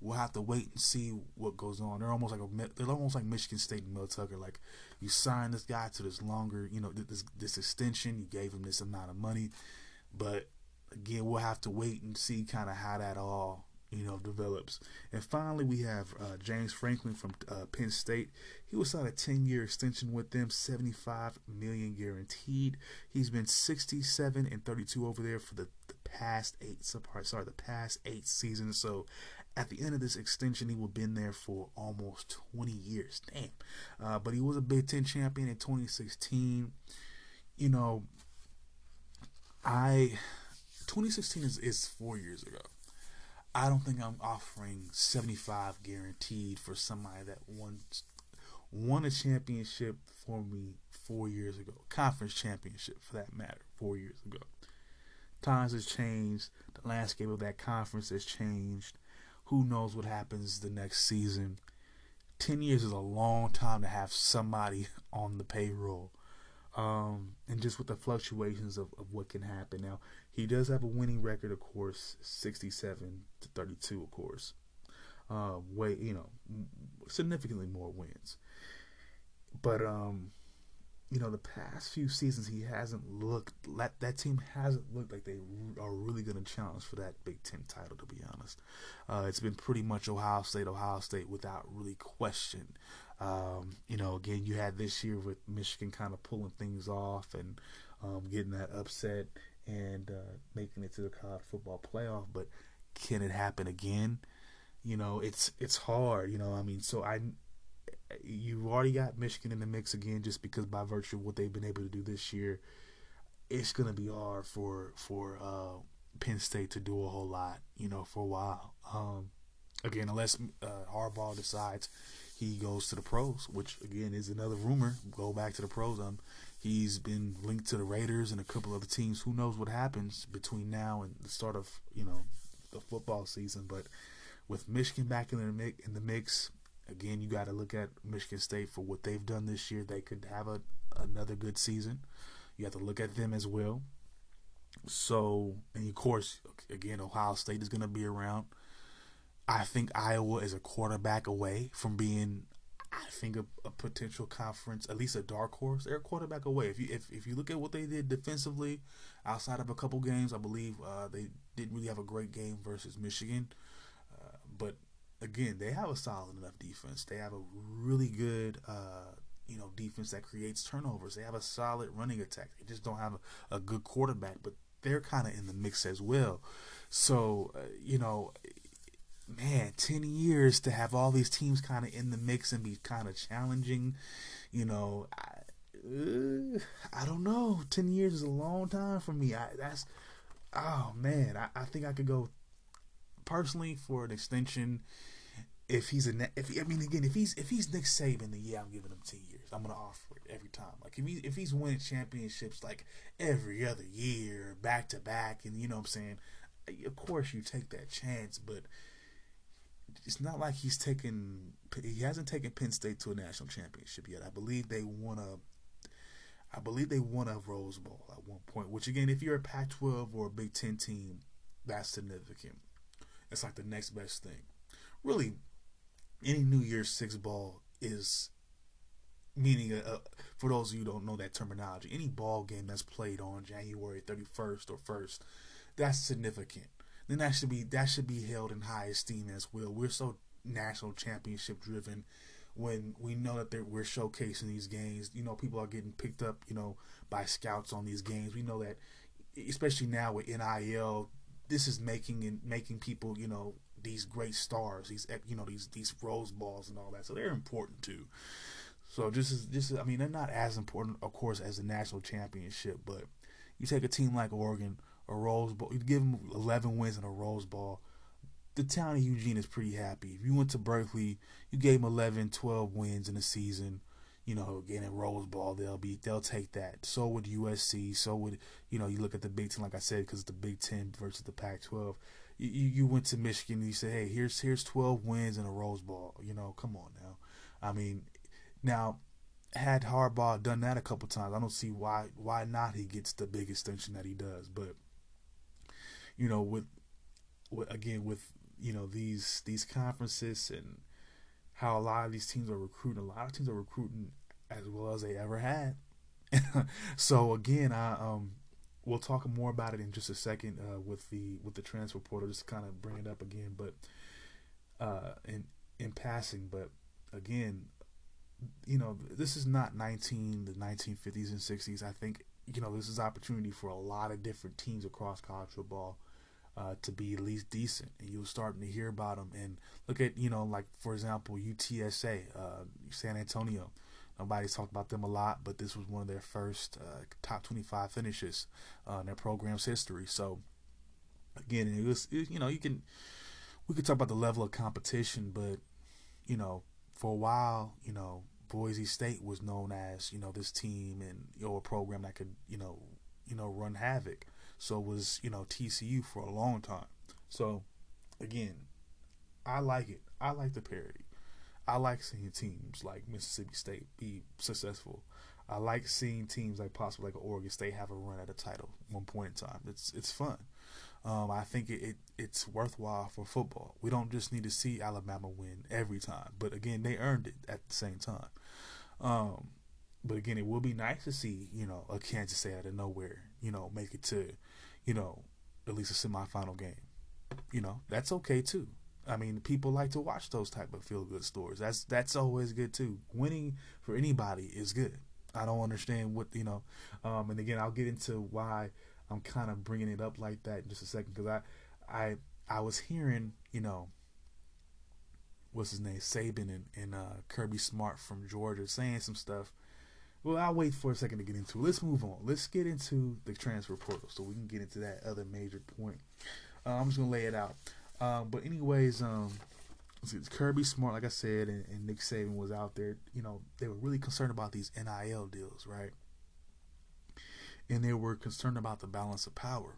We'll have to wait and see what goes on. They're almost like a, they're almost like Michigan State and Mel Tucker. Like you signed this guy to this longer, you know, this this extension. You gave him this amount of money, but again, we'll have to wait and see kind of how that all develops. And finally, we have uh, James Franklin from uh, Penn State. He was signed a 10-year extension with them, 75 million guaranteed. He's been 67 and 32 over there for the, the past eight. Sorry, the past eight seasons. So, at the end of this extension, he will have been there for almost 20 years. Damn. Uh, but he was a Big Ten champion in 2016. You know, I 2016 is, is four years ago. I don't think I'm offering 75 guaranteed for somebody that won won a championship for me four years ago, conference championship for that matter, four years ago. Times has changed. The landscape of that conference has changed. Who knows what happens the next season? Ten years is a long time to have somebody on the payroll. Um, and just with the fluctuations of, of what can happen. Now, he does have a winning record, of course, 67 to 32, of course. Uh, way, you know, significantly more wins. But, um, you know, the past few seasons, he hasn't looked, that, that team hasn't looked like they are really going to challenge for that Big Ten title, to be honest. Uh, it's been pretty much Ohio State, Ohio State without really question. Um, you know, again, you had this year with Michigan kind of pulling things off and um, getting that upset and uh, making it to the college football playoff. But can it happen again? You know, it's it's hard. You know, I mean, so I you've already got Michigan in the mix again, just because by virtue of what they've been able to do this year, it's gonna be hard for for uh, Penn State to do a whole lot. You know, for a while. Um, again, unless uh, Harbaugh decides he goes to the pros, which again is another rumor. Go back to the pros. Um, He's been linked to the Raiders and a couple other teams. Who knows what happens between now and the start of you know the football season? But with Michigan back in the mix, in the mix again, you got to look at Michigan State for what they've done this year. They could have a another good season. You have to look at them as well. So, and of course, again, Ohio State is going to be around. I think Iowa is a quarterback away from being I think a, a, potential conference, at least a dark horse, they're a quarterback away. If you if, if you look at what they did defensively, outside of a couple games, I believe uh, they didn't really have a great game versus Michigan. Uh, but again, they have a solid enough defense. They have a really good, uh, you know, defense that creates turnovers. They have a solid running attack. They just don't have a, a good quarterback, but they're kind of in the mix as well. So, uh, you know, man, 10 years to have all these teams kind of in the mix and be kind of challenging, you know, I, uh, I don't know. 10 years is a long time for me. I, that's, oh man, I, I think I could go personally for an extension. If he's a, if I mean again, if he's if he's Nick Saban, then yeah, I'm giving him ten years. I'm gonna offer it every time. Like if he if he's winning championships like every other year, back to back, and you know what I'm saying, of course you take that chance. But it's not like he's taken he hasn't taken Penn State to a national championship yet. I believe they won a I believe they won a Rose Bowl at one point, which again, if you're a Pac-12 or a Big Ten team, that's significant. It's like the next best thing. Really, any New Year's Six ball is meaning for those of you who don't know that terminology. Any ball game that's played on January 31st or 1st, that's significant then that should be that should be held in high esteem as well. We're so national championship driven when we know that we're showcasing these games. You know, people are getting picked up, you know, by scouts on these games. We know that, especially now with NIL, this is making and making people, you know, these great stars, these you know these these Rose Bowls and all that. So they're important too. So just as just I mean they're not as important, of course, as the national championship, but you take a team like Oregon a Rose Bowl. You give them 11 wins in a Rose Bowl. The town of Eugene is pretty happy. If you went to Berkeley, you gave them 11, 12 wins in a season. You know, again in Rose Bowl, they'll be they'll take that. So would USC. So would you know? You look at the Big Ten, like I said, because the Big Ten versus the Pac-12. You, you went to Michigan and you said, hey, here's here's 12 wins in a Rose Bowl. You know, come on now. I mean, now had Harbaugh done that a couple times, I don't see why why not he gets the big extension that he does. But you know, with, with again with you know these these conferences and how a lot of these teams are recruiting, a lot of teams are recruiting as well as they ever had. so again, I um we'll talk more about it in just a second uh, with the with the transfer portal. Just kind of bring it up again, but uh, in in passing. But again, you know, this is not 19 the 1950s and 60s. I think you know this is opportunity for a lot of different teams across college football. Uh, to be at least decent, and you're starting to hear about them. And look at you know, like for example, UTSA, uh, San Antonio Nobody's talked about them a lot, but this was one of their first uh, top 25 finishes uh, in their program's history. So, again, it was it, you know you can we could talk about the level of competition, but you know for a while, you know Boise State was known as you know this team and your program that could you know you know run havoc. So was you know TCU for a long time. So again, I like it. I like the parody. I like seeing teams like Mississippi State be successful. I like seeing teams like possibly like Oregon State have a run at a title one point in time. It's it's fun. Um, I think it, it, it's worthwhile for football. We don't just need to see Alabama win every time, but again, they earned it at the same time. Um, but again, it will be nice to see you know a Kansas State out of nowhere, you know, make it to, you know, at least a semifinal game. You know, that's okay too. I mean, people like to watch those type of feel good stories. That's that's always good too. Winning for anybody is good. I don't understand what you know. Um, and again, I'll get into why I'm kind of bringing it up like that in just a second because I, I, I was hearing you know. What's his name? Saban and, and uh, Kirby Smart from Georgia saying some stuff. Well, I'll wait for a second to get into it. Let's move on. Let's get into the transfer portal so we can get into that other major point. Uh, I'm just gonna lay it out. Um, but anyways, um, Kirby Smart, like I said, and, and, Nick Saban was out there. You know, they were really concerned about these NIL deals, right? And they were concerned about the balance of power.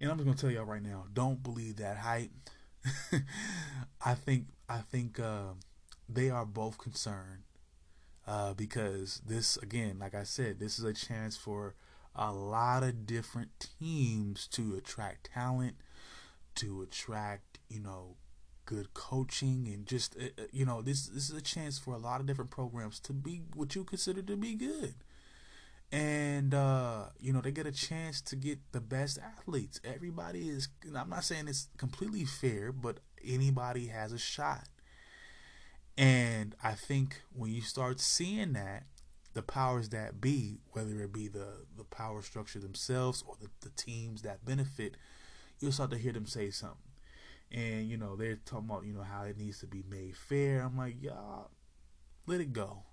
And I'm just gonna tell y'all right now, don't believe that hype. I think I think uh, they are both concerned uh, because this, again, like I said, this is a chance for a lot of different teams to attract talent to attract, you know, good coaching and just uh, uh, you know this this is a chance for a lot of different programs to be what you consider to be good. And uh, you know they get a chance to get the best athletes. Everybody is i'm not saying it's completely fair but anybody has a shot and i think when you start seeing that the powers that be whether it be the the power structure themselves or the, the teams that benefit you'll start to hear them say something. And, you know, they're talking about, you know, how it needs to be made fair. I'm like, y'all, let it go.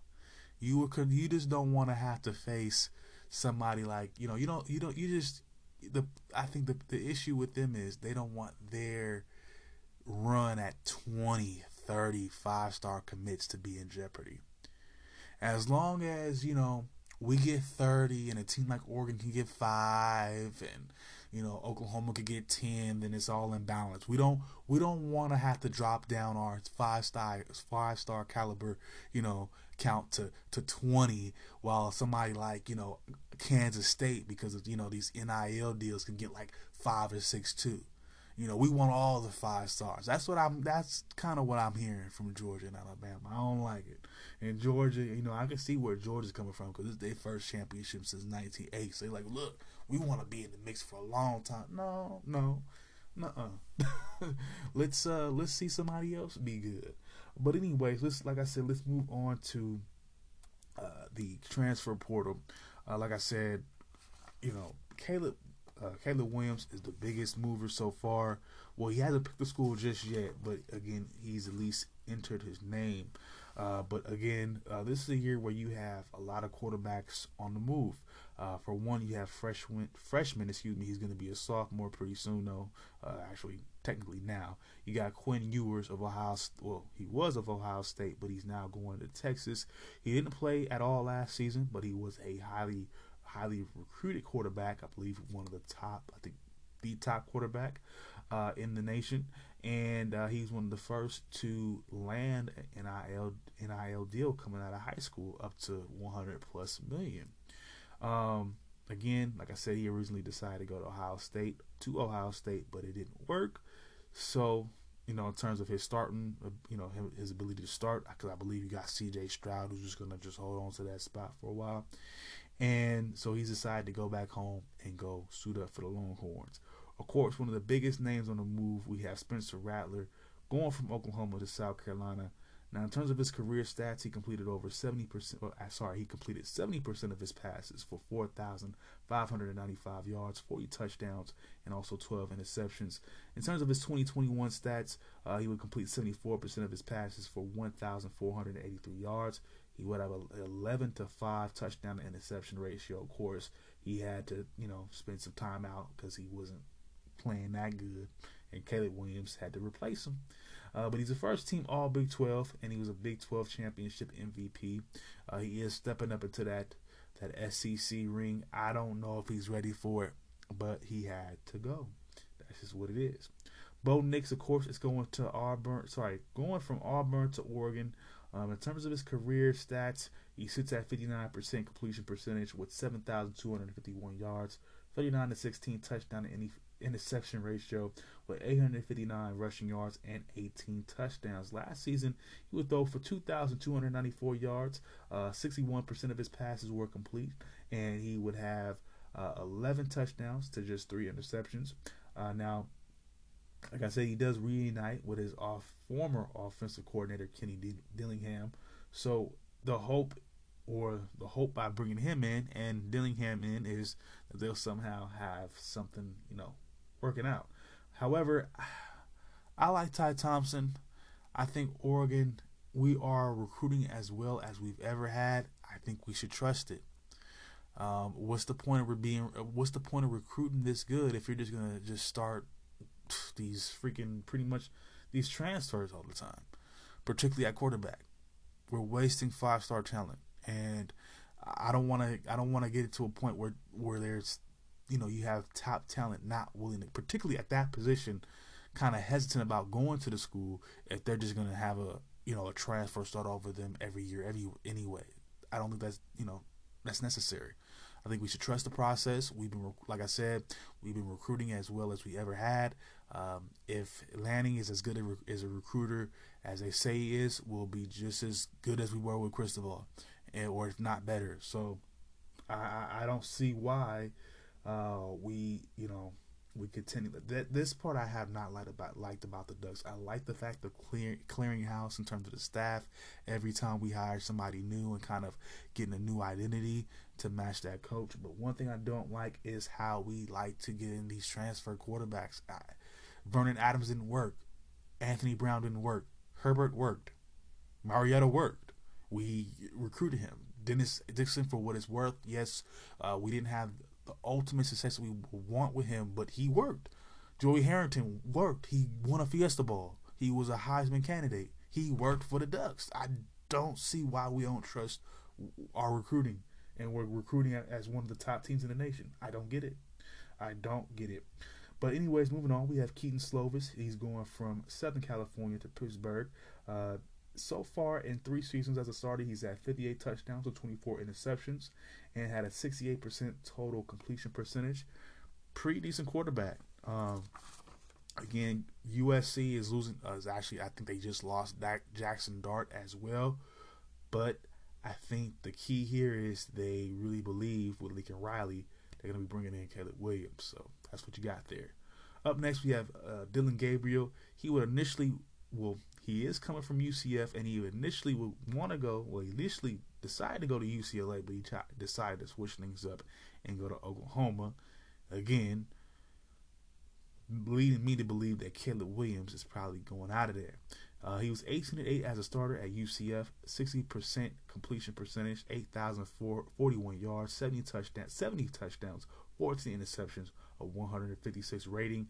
You were, you just don't want to have to face somebody like, you know, you don't, you don't, you just, the, I think the, the issue with them is they don't want their run at 20, 30, five star commits to be in jeopardy. As long as, you know, we get 30 and a team like Oregon can get five and you know Oklahoma could get 10 then it's all in balance we don't we don't want to have to drop down our five star five star caliber you know count to to 20 while somebody like you know Kansas State because of you know these NIL deals can get like 5 or 6 too you know, we want all the five stars. That's what I'm. That's kind of what I'm hearing from Georgia and Alabama. I don't like it. And Georgia, you know, I can see where Georgia's coming from because it's their first championship since 1980. So they're like, look, we want to be in the mix for a long time. No, no, uh let's uh let's see somebody else be good. But anyways, let's like I said, let's move on to uh, the transfer portal. Uh, like I said, you know, Caleb uh, Caleb Williams is the biggest mover so far. Well, he hasn't picked the school just yet, but again, he's at least entered his name. Uh, but again, uh, this is a year where you have a lot of quarterbacks on the move. Uh, for one, you have freshman, freshman, excuse me, he's going to be a sophomore pretty soon, though. Uh, actually, technically now. You got Quinn Ewers of Ohio. Well, he was of Ohio State, but he's now going to Texas. He didn't play at all last season, but he was a highly, highly recruited quarterback. I believe one of the top. I think the top quarterback uh, in the nation. and uh, he's one of the first to land an NIL NIL deal coming out of high school, up to 100 plus million. Um, again, like I said, he originally decided to go to Ohio State to Ohio State, but it didn't work. So, you know, in terms of his starting, uh, you know, his ability to start, because I believe you got C.J. Stroud, who's just gonna just hold on to that spot for a while, and so he's decided to go back home and go suit up for the Longhorns. Of course, one of the biggest names on the move, we have Spencer Rattler going from Oklahoma to South Carolina. Now, in terms of his career stats, he completed over 70%, well, sorry, he completed 70% of his passes for 4,595 yards, 40 touchdowns, and also 12 interceptions. In terms of his 2021 stats, uh, he would complete 74% of his passes for 1,483 yards. He would have a 11 to 5 touchdown to interception ratio. Of course, he had to, you know, spend some time out because he wasn't playing that good, and Caleb Williams had to replace him. Uh, but he's a first team All Big 12, and he was a Big 12 championship MVP. Uh, he is stepping up into that that SEC ring. I don't know if he's ready for it, but he had to go. That's just what it is. Bo Nix, of course, is going to Auburn. Sorry, going from Auburn to Oregon. Um, in terms of his career stats, he sits at 59% completion percentage with 7,251 yards, 39 to 16 touchdown and any interception ratio with 859 rushing yards and 18 touchdowns. Last season, he would throw for 2,294 yards. Uh, 61% of his passes were complete, and he would have uh, 11 touchdowns to just three interceptions. Uh, now, like I said, he does reunite with his off former offensive coordinator Kenny D- Dillingham. So the hope, or the hope by bringing him in and Dillingham in, is that they'll somehow have something, you know, working out. However, I like Ty Thompson. I think Oregon, we are recruiting as well as we've ever had. I think we should trust it. Um, what's the point of being? What's the point of recruiting this good if you're just gonna just start these freaking pretty much these transfers all the time, particularly at quarterback? We're wasting five star talent, and I don't want to. I don't want to get it to a point where where there's you know, you have top talent not willing to, particularly at that position, kind of hesitant about going to the school if they're just going to have a, you know, a transfer start over them every year, every anyway. I don't think that's, you know, that's necessary. I think we should trust the process. We've been, like I said, we've been recruiting as well as we ever had. Um, if Lanning is as good a, as a recruiter as they say he is, we'll be just as good as we were with Cristobal, and, or if not better. So I, I don't see why uh, we, you know, we continue. That this part I have not liked about liked about the Ducks. I like the fact of clear clearinghouse in terms of the staff. Every time we hire somebody new and kind of getting a new identity to match that coach. But one thing I don't like is how we like to get in these transfer quarterbacks. I, Vernon Adams didn't work. Anthony Brown didn't work. Herbert worked. Mariota worked. We recruited him. Dennis Dixon, for what it's worth, yes, uh, we didn't have the ultimate success we want with him, but he worked. Joey Harrington worked. He won a Fiesta Bowl. He was a Heisman candidate. He worked for the Ducks. I don't see why we don't trust our recruiting and we're recruiting as one of the top teams in the nation. I don't get it. I don't get it. But anyways, moving on, we have Kedon Slovis. He's going from Southern California to Pittsburgh. Uh, so far in three seasons as a starter, he's had 58 touchdowns with 24 interceptions and had a 68% total completion percentage. Pretty decent quarterback. Um, again, USC is losing. Uh, is actually, I think they just lost Dak Jackson Dart as well. But I think the key here is they really believe with Lincoln Riley, they're going to be bringing in Caleb Williams. So that's what you got there. Up next, we have uh, Dillon Gabriel. He would initially, well, he is coming from UCF, and he initially would want to go. Well, he initially decided to go to UCLA, but he decided to switch things up and go to Oklahoma. Again, leading me to believe that Caleb Williams is probably going out of there. Uh, he was 18 and 8 as a starter at UCF, 60% completion percentage, 8,041 yards, 70 touchdowns, 70 touchdowns, 14 interceptions, a 156 rating,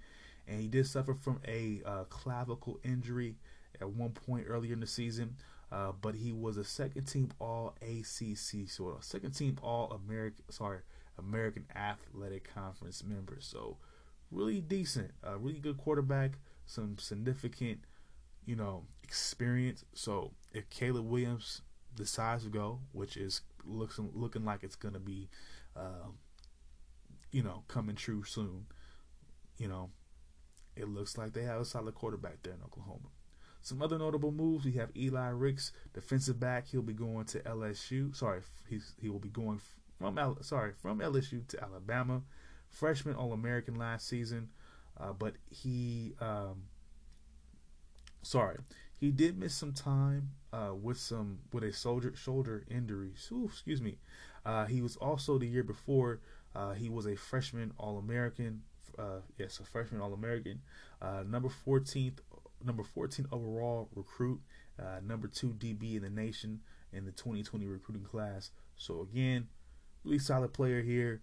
and he did suffer from a uh, clavicle injury at one point earlier in the season, uh, but he was a second team All ACC, so a second team All American, sorry, American Athletic Conference member. So really decent, uh, really good quarterback. some significant, you know, experience. So if Caleb Williams decides to go, which is looks looking like it's gonna be, uh, you know, coming true soon, you know, it looks like they have a solid quarterback there in Oklahoma. Some other notable moves: we have Eli Ricks, defensive back. He'll be going to LSU. Sorry, he's he will be going from sorry from LSU to Alabama. Freshman All American last season, uh, but he um, sorry he did miss some time uh, with some with a soldier shoulder injury. Ooh, excuse me. Uh, he was also the year before. Uh, he was a freshman All American. Uh, yes, a freshman All American. Uh, number 14th, number 14 overall recruit. Uh, number two DB in the nation in the 2020 recruiting class. So again, really solid player here.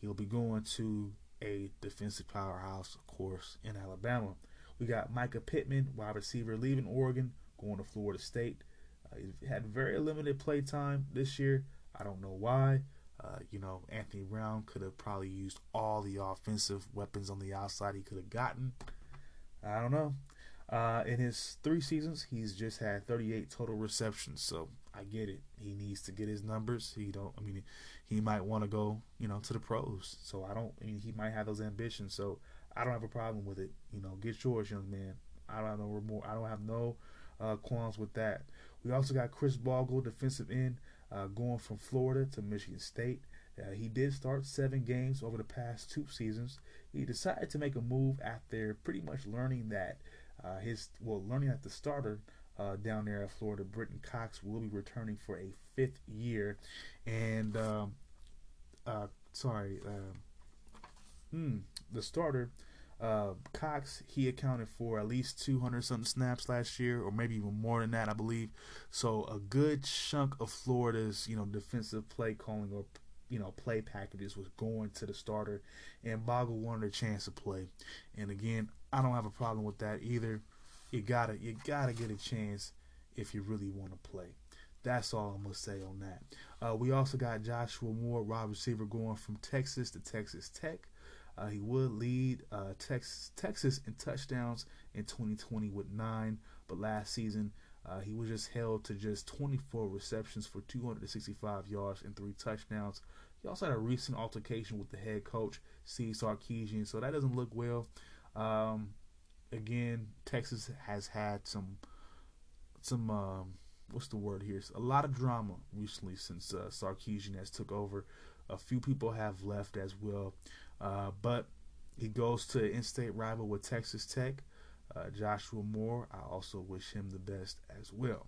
He'll be going to a defensive powerhouse, of course, in Alabama. We got Mycah Pittman, wide receiver, leaving Oregon, going to Florida State. Uh, he had very limited play time this year. I don't know why. Uh, you know, Anthony Brown could have probably used all the offensive weapons on the outside he could have gotten. I don't know. Uh, in his three seasons, he's just had 38 total receptions. So I get it. He needs to get his numbers. He don't. I mean, he might want to go, you know, to the pros. So I don't. I mean, he might have those ambitions. So I don't have a problem with it. You know, get yours, young man. I don't have no. I don't have no uh, qualms with that. We also got Khris Bogle, defensive end, uh, going from Florida to Michigan State. Uh, he did start seven games over the past two seasons. He decided to make a move after pretty much learning that uh, his well, learning that the starter uh, down there at Florida, Brenton Cox, will be returning for a fifth year, and um, uh, sorry, hmm, the starter uh, Cox, he accounted for at least 200 something snaps last year, or maybe even more than that, I believe. So a good chunk of Florida's, you know, defensive play calling or you know play packages was going to the starter, and Bogle wanted a chance to play. And again, I don't have a problem with that either. You gotta you gotta get a chance if you really want to play. That's all I'm gonna say on that. Uh, we also got Joshua Moore, wide receiver, going from Texas to Texas Tech. Uh, he would lead uh, Texas, Texas in touchdowns in 2020 with nine, but last season uh, he was just held to just 24 receptions for 265 yards and three touchdowns. He also had a recent altercation with the head coach, Steve Sarkisian, so that doesn't look well. Um, again, Texas has had some some um, what's the word here? A lot of drama recently since uh, Sarkisian has took over. A few people have left as well. Uh, but he goes to in-state rival with Texas Tech. Uh, Joshua Moore, I also wish him the best as well.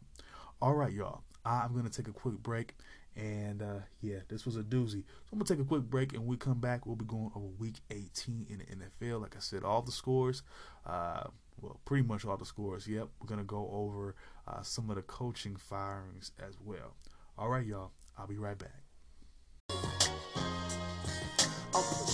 All right, y'all. I'm to take a quick break. And uh, yeah, this was a doozy. So I'm to take a quick break and we come back. We'll be going over week 18 in the NFL. Like I said, all the scores, uh, well, pretty much all the scores. Yep. We're to go over uh, some of the coaching firings as well. All right, y'all. I'll be right back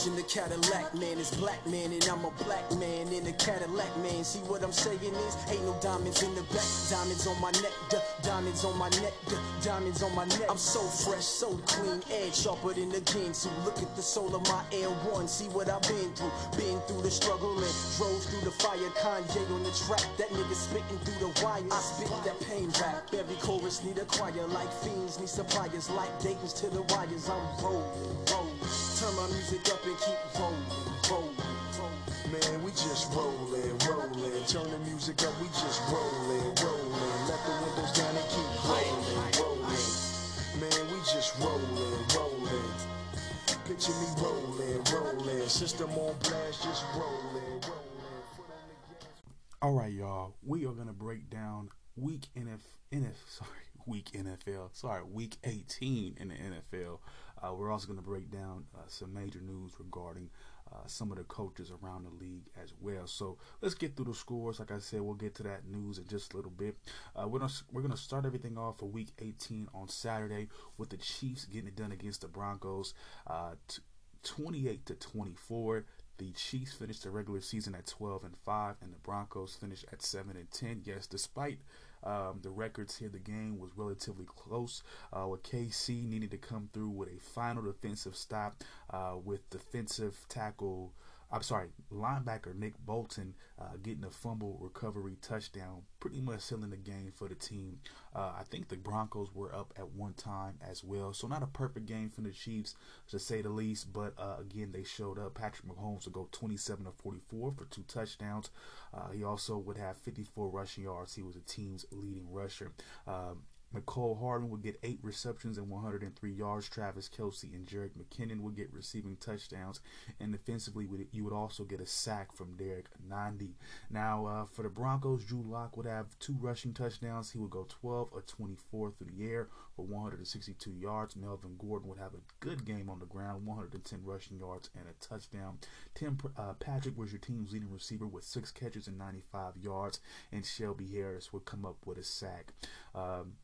in the Cadillac, man is black man, and I'm a black man in a Cadillac, man. See what I'm saying is, ain't no diamonds in the back, diamonds on my neck, duh, diamonds on my neck, duh, diamonds on my neck. I'm so fresh, so clean, edge sharper than the So Look at the soul of my Air One, see what I've been through, been through the struggle and drove through the fire. Kanye on the track, that nigga spitting through the wire. I spit that pain rap, every chorus need a choir, like fiends need suppliers, like Dayton's to the wires. I'm rolling, rolling. Turn my music up and keep rolling, rolling. Man, we just rolling, rolling. Turn the music up, we just rolling, rolling. Let the windows down and keep rolling, rolling. Man, we just rolling, rolling. Picture me rolling, rolling. System on blast, just rolling, rolling. All right, y'all. We are gonna break down week NF, NF sorry, week NFL. Sorry, week 18 in the NFL. Uh, we're also going to break down uh, some major news regarding uh, some of the coaches around the league as well. So let's get through the scores. Like I said, we'll get to that news in just a little bit. Uh, we're gonna we're gonna start everything off for Week 18 on Saturday with the Chiefs getting it done against the Broncos, uh, t- 28 to 24. The Chiefs finished the regular season at 12 and 5, and the Broncos finished at 7 and 10. Yes, despite um, the records here, the game was relatively close, uh, with KC needing to come through with a final defensive stop uh, with defensive tackle I'm sorry, linebacker Nick Bolton uh, getting a fumble recovery touchdown, pretty much sealing the game for the team. Uh, I think the Broncos were up at one time as well, so not a perfect game for the Chiefs to say the least. But uh, again, they showed up. Patrick Mahomes would go 27 to 44 for two touchdowns. Uh, he also would have 54 rushing yards. He was the team's leading rusher. Um, Mecole Hardman would get eight receptions and 103 yards. Travis Kelce and Jerick McKinnon would get receiving touchdowns. And defensively, you would also get a sack from Derrick Nnadi. Now, uh, for the Broncos, Drew Lock would have two rushing touchdowns. He would go 12 or 24 through the air for 162 yards. Melvin Gordon would have a good game on the ground, 110 rushing yards and a touchdown. Tim uh, Patrick was your team's leading receiver with six catches and 95 yards. And Shelby Harris would come up with a sack. Um,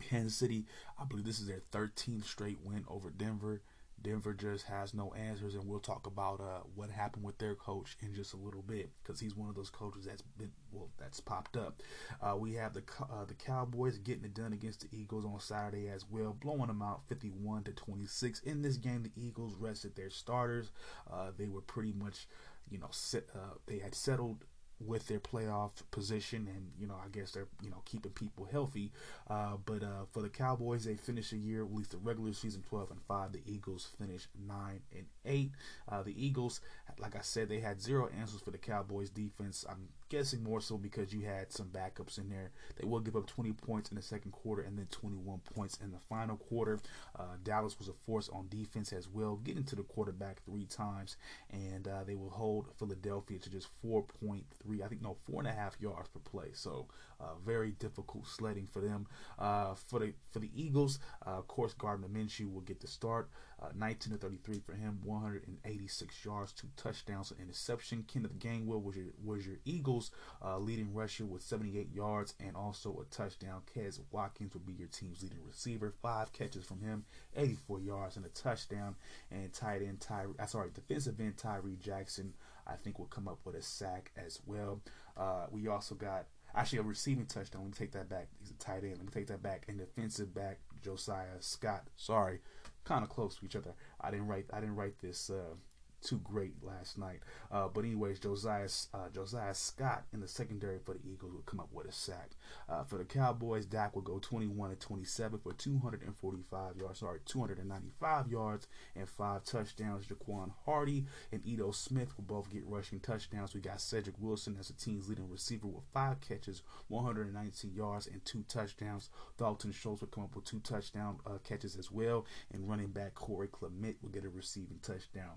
Kansas City, I believe this is their 13th straight win over Denver. Denver just has no answers, and we'll talk about uh, what happened with their coach in just a little bit because he's one of those coaches that's been well that's popped up. Uh, we have the uh, the Cowboys getting it done against the Eagles on Saturday as well, blowing them out 51 to 26. In this game, the Eagles rested their starters. Uh, they were pretty much, you know, set, uh, they had settled with their playoff position, and you know I guess they're you know keeping people healthy. Uh, but uh, for the Cowboys, they finish the year at least the regular season twelve and five. The Eagles finished nine and eight. Uh, the Eagles, like I said, they had zero answers for the Cowboys defense. I'm guessing more so because you had some backups in there. They will give up 20 points in the second quarter and then 21 points in the final quarter. Uh, Dallas was a force on defense as well, getting to the quarterback three times, and uh, they will hold Philadelphia to just 4.3, I think, no, four and a half yards per play. So uh, very difficult sledding for them. Uh, for the for the Eagles, uh, of course, Gardner Minshew will get the start. Uh, 19 to 33 for him, 186 yards, two touchdowns, an interception. Kenneth Gainwell was your was your Eagles uh, leading rusher with 78 yards and also a touchdown. Quez Watkins will be your team's leading receiver, five catches from him, 84 yards and a touchdown. And tight end Tyree, uh, sorry, defensive end Tyree Jackson, I think will come up with a sack as well. Uh, we also got actually a receiving touchdown. Let me take that back. He's a tight end. Let me take that back. And defensive back Josiah Scott. Sorry, kind of close to each other. I didn't write I didn't write this uh, too great last night. Uh, but anyways, Josiah uh, Josiah Scott in the secondary for the Eagles will come up with a sack. Uh, for the Cowboys, Dak will go 21 to 27 for 245 yards, sorry, 295 yards and five touchdowns. Jaquan Hardy and Edo Smith will both get rushing touchdowns. We got Cedric Wilson as the team's leading receiver with five catches, 119 yards and two touchdowns. Dalton Schultz will come up with two touchdown uh, catches as well, and running back Corey Clement will get a receiving touchdown.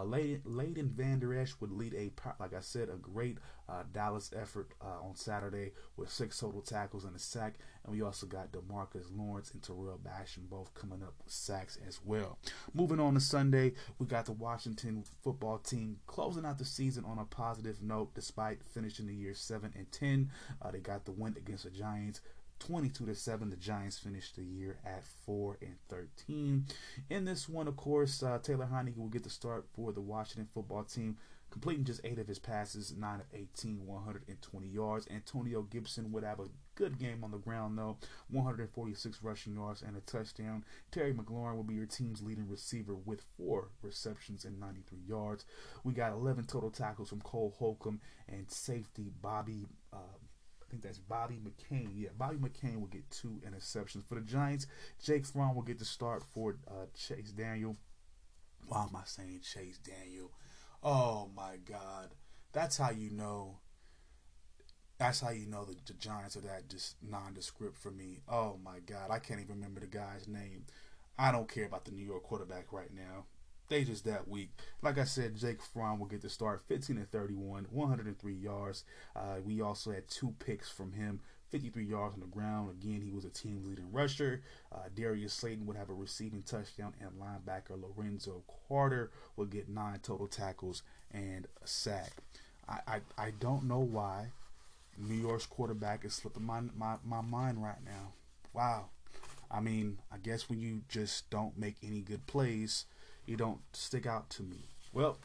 Uh, Leighton Vander Esch would lead a, like I said, a great uh, Dallas effort uh, on Saturday with six total tackles and a sack. And we also got Demarcus Lawrence and Tarell Basham both coming up with sacks as well. Moving on to Sunday, we got the Washington football team closing out the season on a positive note despite finishing the year 7 and 10. Uh, they got the win against the Giants. 22 to 7 the giants finished the year at 4 and 13 in this one of course uh, taylor heinicke will get the start for the washington football team completing just 8 of his passes 9 of 18 120 yards. Antonio gibson would have a good game on the ground though 146 rushing yards and a touchdown. Terry mclaurin will be your team's leading receiver with four receptions and 93 yards. We got 11 total tackles from cole holcomb and safety bobby uh, think that's Bobby McCain. Yeah, Bobby McCain will get two interceptions. For the Giants, Jake Fromm will get the start for uh, Chase Daniel. Why am I saying Chase Daniel? Oh my God. That's how you know. That's how you know that the Giants are that just nondescript for me. Oh my God. I can't even remember the guy's name. I don't care about the New York quarterback right now just that weak. Like I said, Jake Fromm will get the start, 15 and 31, 103 yards. Uh, we also had two picks from him, 53 yards on the ground. Again, he was a team leading rusher. Uh, Darius Slayton would have a receiving touchdown, and linebacker Lorenzo Carter will get nine total tackles and a sack. I, I, I don't know why New York's quarterback is slipping my, my, my mind right now. Wow. I mean, I guess when you just don't make any good plays – you don't stick out to me. Well,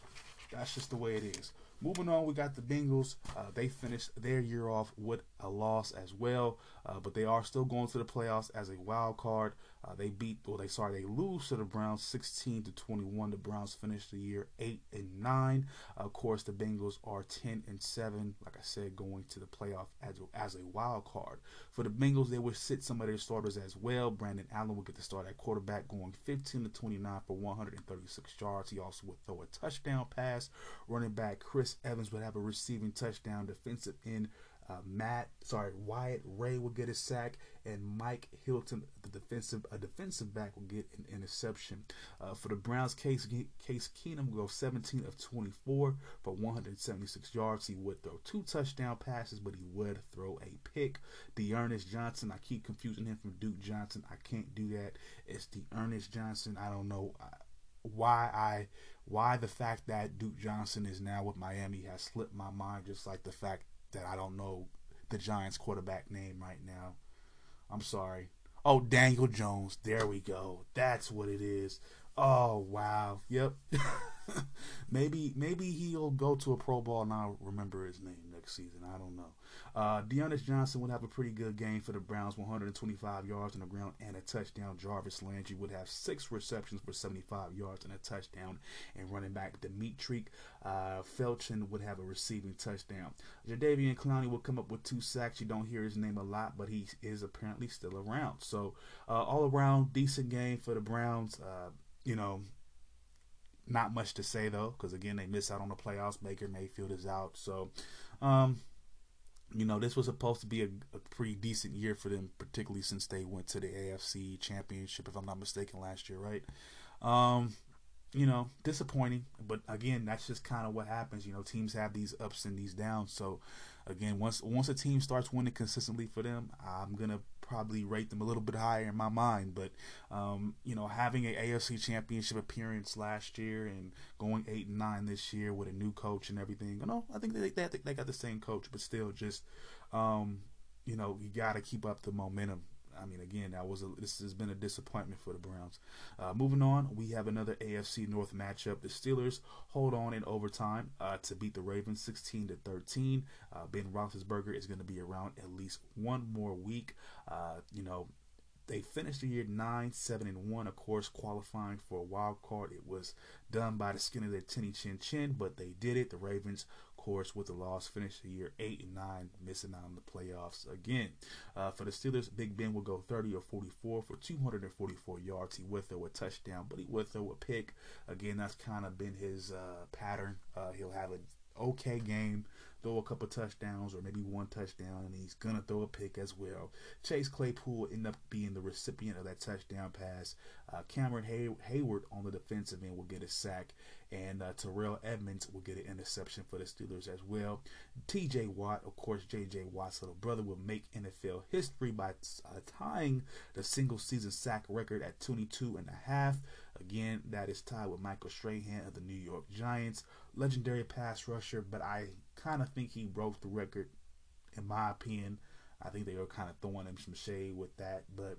that's just the way it is. Moving on, we got the Bengals. Uh, they finished their year off with a loss as well, uh, but they are still going to the playoffs as a wild card. Uh, they beat, or they sorry, they lose to the Browns 16 to 21. The Browns finished the year eight and nine. of course, the Bengals are 10 and seven. Like I said, going to the playoff as as a wild card. For the Bengals, they will sit some of their starters as well. Brandon Allen will get the start at quarterback, going 15 to 29 for 136 yards. He also would throw a touchdown pass. Running back Chris Evans would have a receiving touchdown. Defensive end uh, Matt, sorry, Wyatt Ray will get a sack, and Mike Hilton, the defensive, a defensive back, will get an interception. Uh, for the Browns, Case Case Keenum will go 17 of 24 for 176 yards. He would throw two touchdown passes, but he would throw a pick. D'Ernest Johnson, I keep confusing him from Duke Johnson. I can't do that. It's D'Ernest Johnson. I don't know uh, why I why the fact that Duke Johnson is now with Miami has slipped my mind, just like the fact that I don't know the Giants quarterback name right now. I'm sorry. Oh, Daniel Jones. There we go. That's what it is. Oh wow. Yep. maybe maybe he'll go to a Pro Bowl and I'll remember his name next season. I don't know. Uh, D'Ernest Johnson would have a pretty good game for the Browns, 125 yards on the ground and a touchdown. Jarvis Landry would have six receptions for 75 yards and a touchdown. And running back Demetric uh, Felton would have a receiving touchdown. Jadeveon Clowney will come up with two sacks. You don't hear his name a lot, but he is apparently still around. So uh, all around decent game for the Browns. Uh, you know, not much to say though, because again they miss out on the playoffs. Baker Mayfield is out, so um, you know this was supposed to be a, a, pretty decent year for them, particularly since they went to the AFC Championship, if I'm not mistaken, last year, right? Um, you know, disappointing, but again, that's just kind of what happens. You know, teams have these ups and these downs. So, again, once once a team starts winning consistently for them, I'm gonna probably rate them a little bit higher in my mind. But um, you know, having an AFC Championship appearance last year and going eight and nine this year with a new coach and everything, you know, I think they they, they got the same coach, but still, just um, you know, you got to keep up the momentum I mean, again, that was a, this has been a disappointment for the Browns. Uh, moving on, we have another AFC North matchup. The Steelers hold on in overtime uh, to beat the Ravens 16 to 13. Uh, ben Roethlisberger is going to be around at least one more week. Uh, you know, they finished the year nine, seven, and one. Of course, qualifying for a wild card. It was done by the skin of their tinny chin chin, but they did it. The Ravens course, with the loss, finished the year eight and nine, missing out on the playoffs again. Uh, for the Steelers, Big Ben will go 30 or 44 for 244 yards. He would throw a touchdown, but he would throw a pick. Again, that's kind of been his uh, pattern. Uh, he'll have an okay game throw a couple touchdowns or maybe one touchdown, and he's gonna throw a pick as well. Chase Claypool end up being the recipient of that touchdown pass. Uh, Cameron Hay- Heyward on the defensive end will get a sack, and uh, Terrell Edmunds will get an interception for the Steelers as well. T.J. Watt, of course, J.J. Watt's little brother, will make NFL history by uh, tying the single season sack record at 22 and a half. Again, that is tied with Michael Strahan of the New York Giants, legendary pass rusher, but I kind of think he broke the record, in my opinion. I think they were kind of throwing him some shade with that, but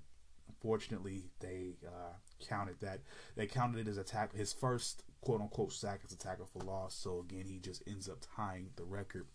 unfortunately, they uh, counted that. They counted it as a attack his first quote unquote sack as a tackle for loss. So again, he just ends up tying the record.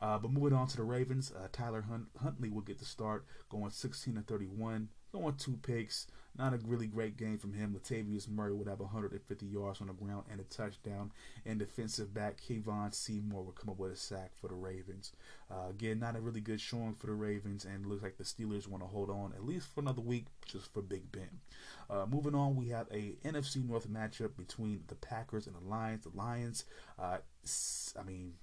Uh, but moving on to the Ravens, uh, Tyler Hunt- Huntley will get the start, going 16 to 31, throwing two picks. Not a really great game from him. Latavius Murray would have 150 yards on the ground and a touchdown. And defensive back Kevon Seymour would come up with a sack for the Ravens. Uh, again, not a really good showing for the Ravens, and looks like the Steelers want to hold on at least for another week just for Big Ben. Uh, moving on, we have a NFC North matchup between the Packers and the Lions. The Lions, uh, I mean,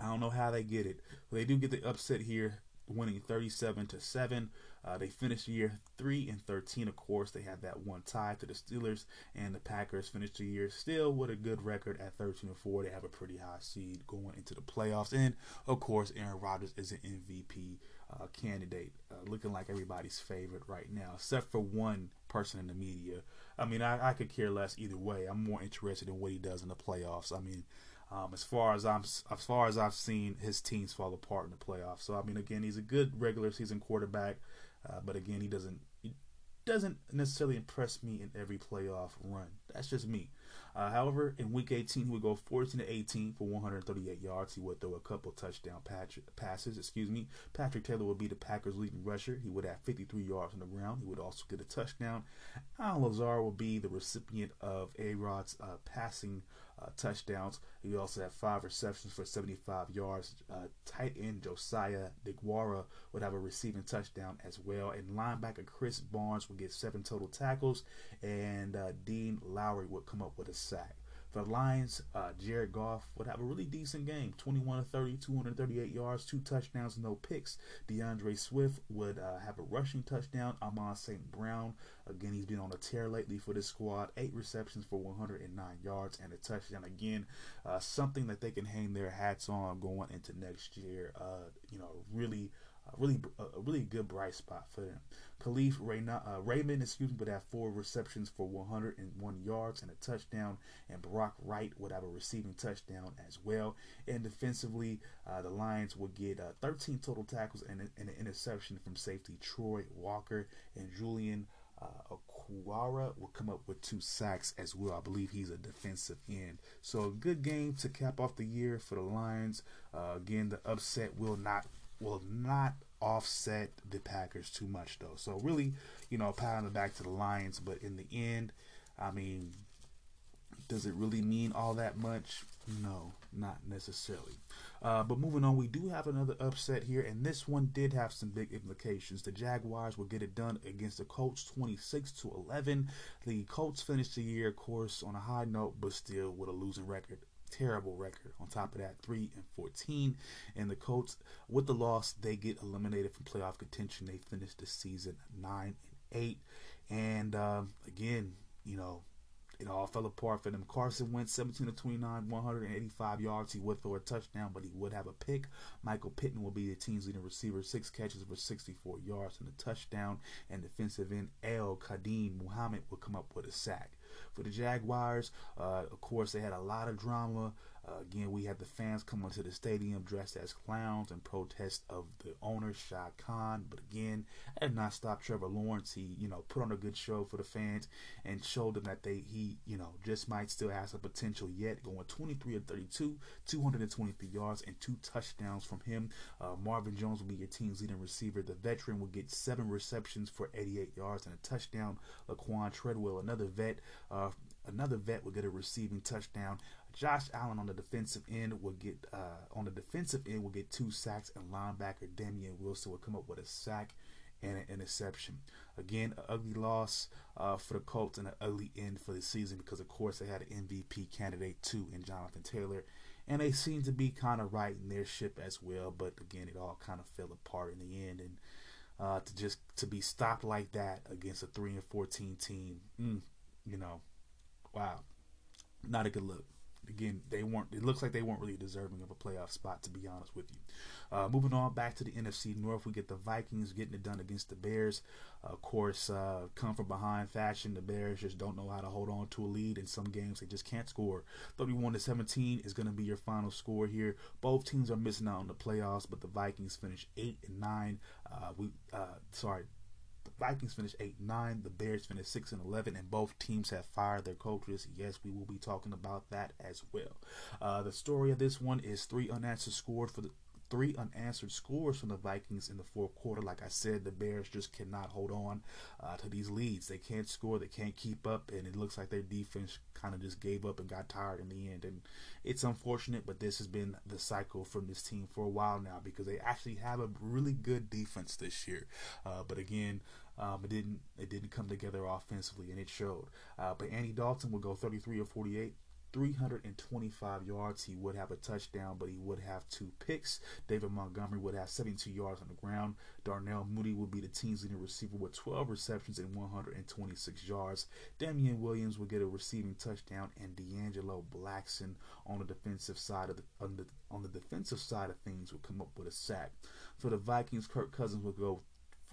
I don't know how they get it. But they do get the upset here, winning 37 to 7. Uh, they finished the year three and thirteen. Of course, they had that one tie to the Steelers, and the Packers finished the year still with a good record at thirteen and four. They have a pretty high seed going into the playoffs, and of course, Aaron Rodgers is an MVP uh, candidate, uh, looking like everybody's favorite right now, except for one person in the media. I mean, I, I could care less either way. I'm more interested in what he does in the playoffs. I mean. Um, as far as I'm, as far as I've seen his teams fall apart in the playoffs. So I mean, again, he's a good regular season quarterback. Uh, but again, he doesn't he doesn't necessarily impress me in every playoff run. That's just me. Uh, however, in Week 18, he would go 14 to 18 for 138 yards. He would throw a couple touchdown passes. Excuse me. Patrick Taylor would be the Packers' leading rusher. He would have 53 yards on the ground. He would also get a touchdown. Allen Lazard will be the recipient of A Rod's uh, passing uh, touchdowns. He also had five receptions for 75 yards. Uh, tight end Josiah DeGuara would have a receiving touchdown as well. And linebacker Krys Barnes would get seven total tackles. And uh, Dean Lowry would come up with a sack. The Lions, uh, Jared Goff would have a really decent game 21 to 30, 238 yards, two touchdowns, no picks. D'Andre Swift would uh, have a rushing touchdown. Amon St. Brown, again, he's been on a tear lately for this squad. Eight receptions for 109 yards and a touchdown. Again, uh, something that they can hang their hats on going into next year. Uh, you know, really a really a really good bright spot for them. Kalif Rayna, uh, Raymond, excuse me, would have four receptions for 101 yards and a touchdown, and Brock Wright would have a receiving touchdown as well. And defensively, uh, the Lions would get uh, 13 total tackles and, and, an interception from safety Troy Walker and Julian. Uh, Okwara will come up with two sacks as well. I believe he's a defensive end. So a good game to cap off the year for the Lions. Uh, again, the upset will not will not offset the Packers too much, though. So really, you know, pat on the back to the Lions. But in the end, I mean, does it really mean all that much? No, not necessarily. Uh, but moving on, we do have another upset here, and this one did have some big implications. The Jaguars will get it done against the Colts, 26 to 11. The Colts finished the year, of course, on a high note, but still with a losing record terrible record. On top of that, 3 and 14. And the Colts, with the loss, they get eliminated from playoff contention. They finish the season 9 and 8. And um, again, you know, it all fell apart for them. Carson Wentz 17 to 29, 185 yards. He would throw a touchdown, but he would have a pick. Michael Pittman will be the team's leading receiver, six catches for 64 yards and a touchdown. And defensive end Al-Quadin Muhammad will come up with a sack for the Jaguars. Uh, of course, they had a lot of drama. Uh, again, we had the fans come onto the stadium dressed as clowns in protest of the owner, Shad Khan. But again, that did not stop Trevor Lawrence. He, you know, put on a good show for the fans and showed them that they, he, you know, just might still have some potential yet. Going 23 of 32, 223 yards and two touchdowns from him. Uh, Marvin Jones will be your team's leading receiver. The veteran will get seven receptions for 88 yards and a touchdown. Laquan Treadwell, another vet, uh, another vet will get a receiving touchdown. Josh Allen on the defensive end will get uh, on the defensive end will get two sacks, and linebacker Damien Wilson will come up with a sack and an interception. Again, an ugly loss uh, for the Colts and an ugly end for the season because, of course, they had an MVP candidate too in Jonathan Taylor, and they seem to be kind of right in their ship as well. But again, it all kind of fell apart in the end, and uh, to just to be stopped like that against a three and fourteen team, mm, you know, wow, not a good look again, they weren't. It looks like they weren't really deserving of a playoff spot, to be honest with you. Uh, moving on back to the NFC North, we get the Vikings getting it done against the Bears. Of course, uh, come from behind fashion. The Bears just don't know how to hold on to a lead. In some games, they just can't score. 31 to 17 is going to be your final score here. Both teams are missing out on the playoffs, but the Vikings finish eight and nine. Uh, we uh, sorry, Vikings finished 8 9. The Bears finished 6 and 11, and both teams have fired their coaches. Yes, we will be talking about that as well. Uh, the story of this one is three unanswered scores for the three unanswered scores from the Vikings in the fourth quarter. Like I said, the Bears just cannot hold on uh, to these leads. They can't score, they can't keep up, and it looks like their defense kind of just gave up and got tired in the end. And it's unfortunate, but this has been the cycle from this team for a while now because they actually have a really good defense this year. Uh, but again, um, it didn't it didn't come together offensively, and it showed. Uh, but Andy Dalton would go 33 or 48, 325 yards. He would have a touchdown, but he would have two picks. David Montgomery would have 72 yards on the ground. Darnell Mooney would be the team's leading receiver with 12 receptions and 126 yards. Damien Williams would get a receiving touchdown, and D'Angelo Blackson on the defensive side of the on the on the defensive side of things would come up with a sack. For the Vikings, Kirk Cousins would go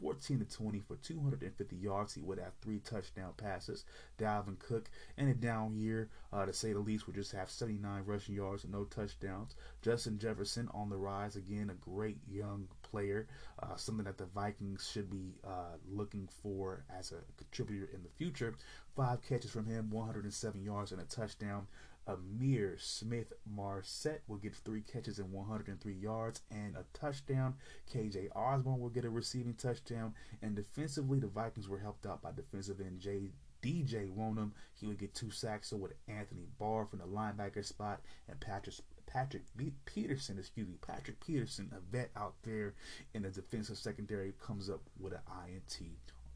14 to 20 for 250 yards. He would have three touchdown passes. Dalvin Cook in a down year, uh, to say the least, would just have 79 rushing yards and no touchdowns. Justin Jefferson on the rise again, a great young player, uh, something that the Vikings should be uh, looking for as a contributor in the future. Five catches from him, 107 yards and a touchdown. Ihmir Smith Marsette will get three catches and 103 yards and a touchdown. KJ Osborn will get a receiving touchdown. And defensively, the Vikings were helped out by defensive end J. DJ Wonnum. He would get two sacks. So with Anthony Barr from the linebacker spot and Patrick Patrick Peterson, excuse me, Patrick Peterson, a vet out there in the defensive secondary, comes up with an INT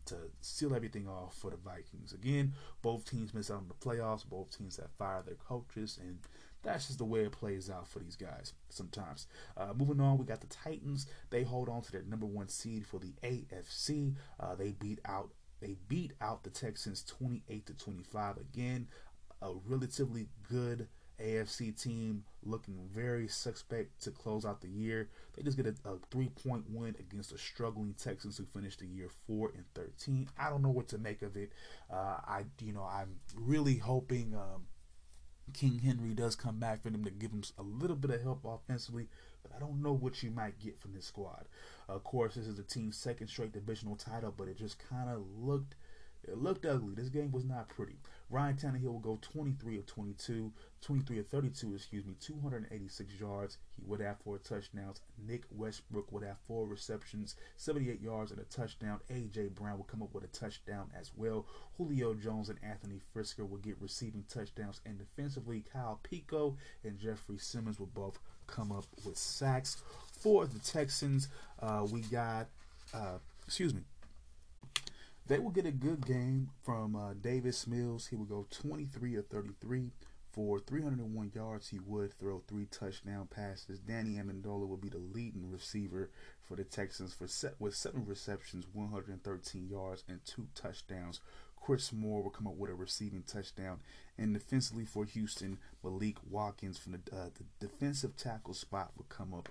to seal everything off for the Vikings. Again, both teams miss out on the playoffs. Both teams have fired their coaches, and that's just the way it plays out for these guys sometimes. Uh, moving on, we got the Titans. They hold on to their number one seed for the AFC. Uh, they beat out they beat out the Texans 28 to 25. Again, a relatively good AFC team looking very suspect to close out the year. They just get a, a three point win against the struggling Texans who finished the year four and thirteen. I don't know what to make of it. Uh, I you know I'm really hoping um, King Henry does come back for them to give him a little bit of help offensively, but I don't know what you might get from this squad. Of course, this is the team's second straight divisional title, but it just kind of looked it looked ugly. This game was not pretty. Ryan Tannehill will go 23 of 22, 23 of 32, excuse me, 286 yards. He would have four touchdowns. Nick Westbrook would have four receptions, 78 yards and a touchdown. A.J. Brown will come up with a touchdown as well. Julio Jones and Anthony Firkser will get receiving touchdowns. And defensively, Kyle Peko and Jeffrey Simmons will both come up with sacks. For the Texans, uh, we got, uh, excuse me, they will get a good game from uh, Davis Mills. He will go 23 of 33 for 301 yards. He would throw three touchdown passes. Danny Amendola will be the leading receiver for the Texans for set with seven receptions, 113 yards, and two touchdowns. Chris Moore will come up with a receiving touchdown. And defensively for Houston, Malik Watkins from the, uh, the defensive tackle spot will come up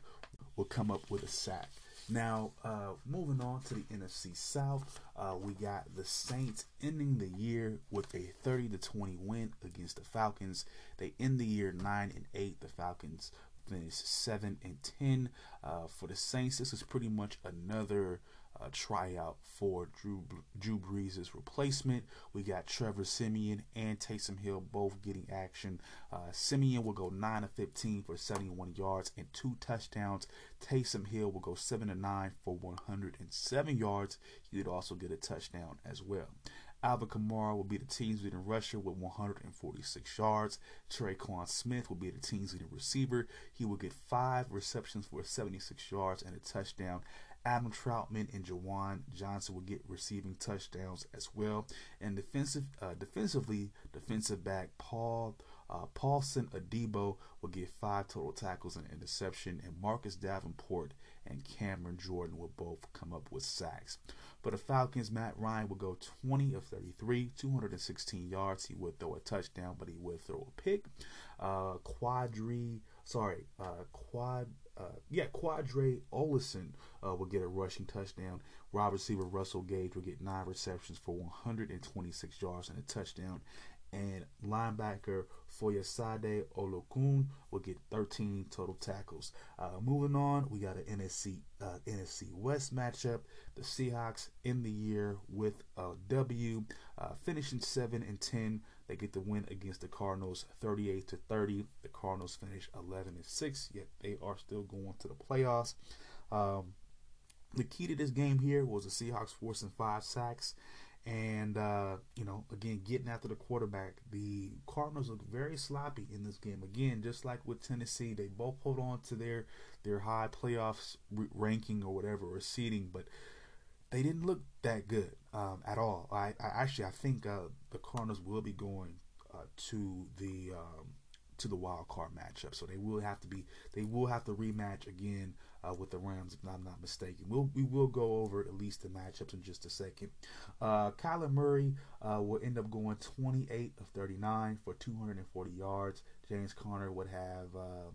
will come up with a sack. Now, uh, moving on to the NFC South, uh, we got the Saints ending the year with a 30 to 20 win against the Falcons. They end the year 9 and 8. The Falcons finish 7 and 10. Uh, for the Saints, this is pretty much another uh, tryout for Drew Drew Brees' replacement. We got Trevor Siemian and Taysom Hill both getting action. Uh, Siemian will go 9 of 15 for 71 yards and two touchdowns. Taysom Hill will go 7 to 9 for 107 yards. He would also get a touchdown as well. Alvin Kamara will be the team's leading rusher with 146 yards. Tre'Quan Smith will be the team's leading receiver. He will get five receptions for 76 yards and a touchdown. Adam Trautman and Juwan Johnson will get receiving touchdowns as well. And defensive, uh, defensively, defensive back Paul uh, Paulson Adebo will get five total tackles and interception, and Marcus Davenport and Cameron Jordan will both come up with sacks. For the Falcons, Matt Ryan will go 20 of 33, 216 yards. He would throw a touchdown, but he would throw a pick. Uh, Quadri, sorry, uh, Quad uh, yeah, Qadree Ollison uh, will get a rushing touchdown. Wide receiver Russell Gage will get nine receptions for 126 yards and a touchdown. And linebacker Foyesade Oluokun will get 13 total tackles. Uh, moving on, we got an NFC uh, NFC West matchup. The Seahawks in the year with a W, uh, finishing seven and 10. They get the win against the Cardinals 38 to 30. The Cardinals finish 11 and 6, yet they are still going to the playoffs. Um, the key to this game here was the Seahawks forcing five sacks. And, uh, you know, again, getting after the quarterback. The Cardinals look very sloppy in this game. Again, just like with Tennessee, they both hold on to their, their high playoffs ranking or whatever, or seeding, but they didn't look that good um, at all. I, I, actually I think uh, the Cardinals will be going uh, to the um, to the wild card matchup, so they will have to be they will have to rematch again uh, with the Rams if I'm not mistaken. We'll we will go over at least the matchups in just a second. Uh, Kyler Murray uh, will end up going 28 of 39 for 240 yards. James Conner would have uh,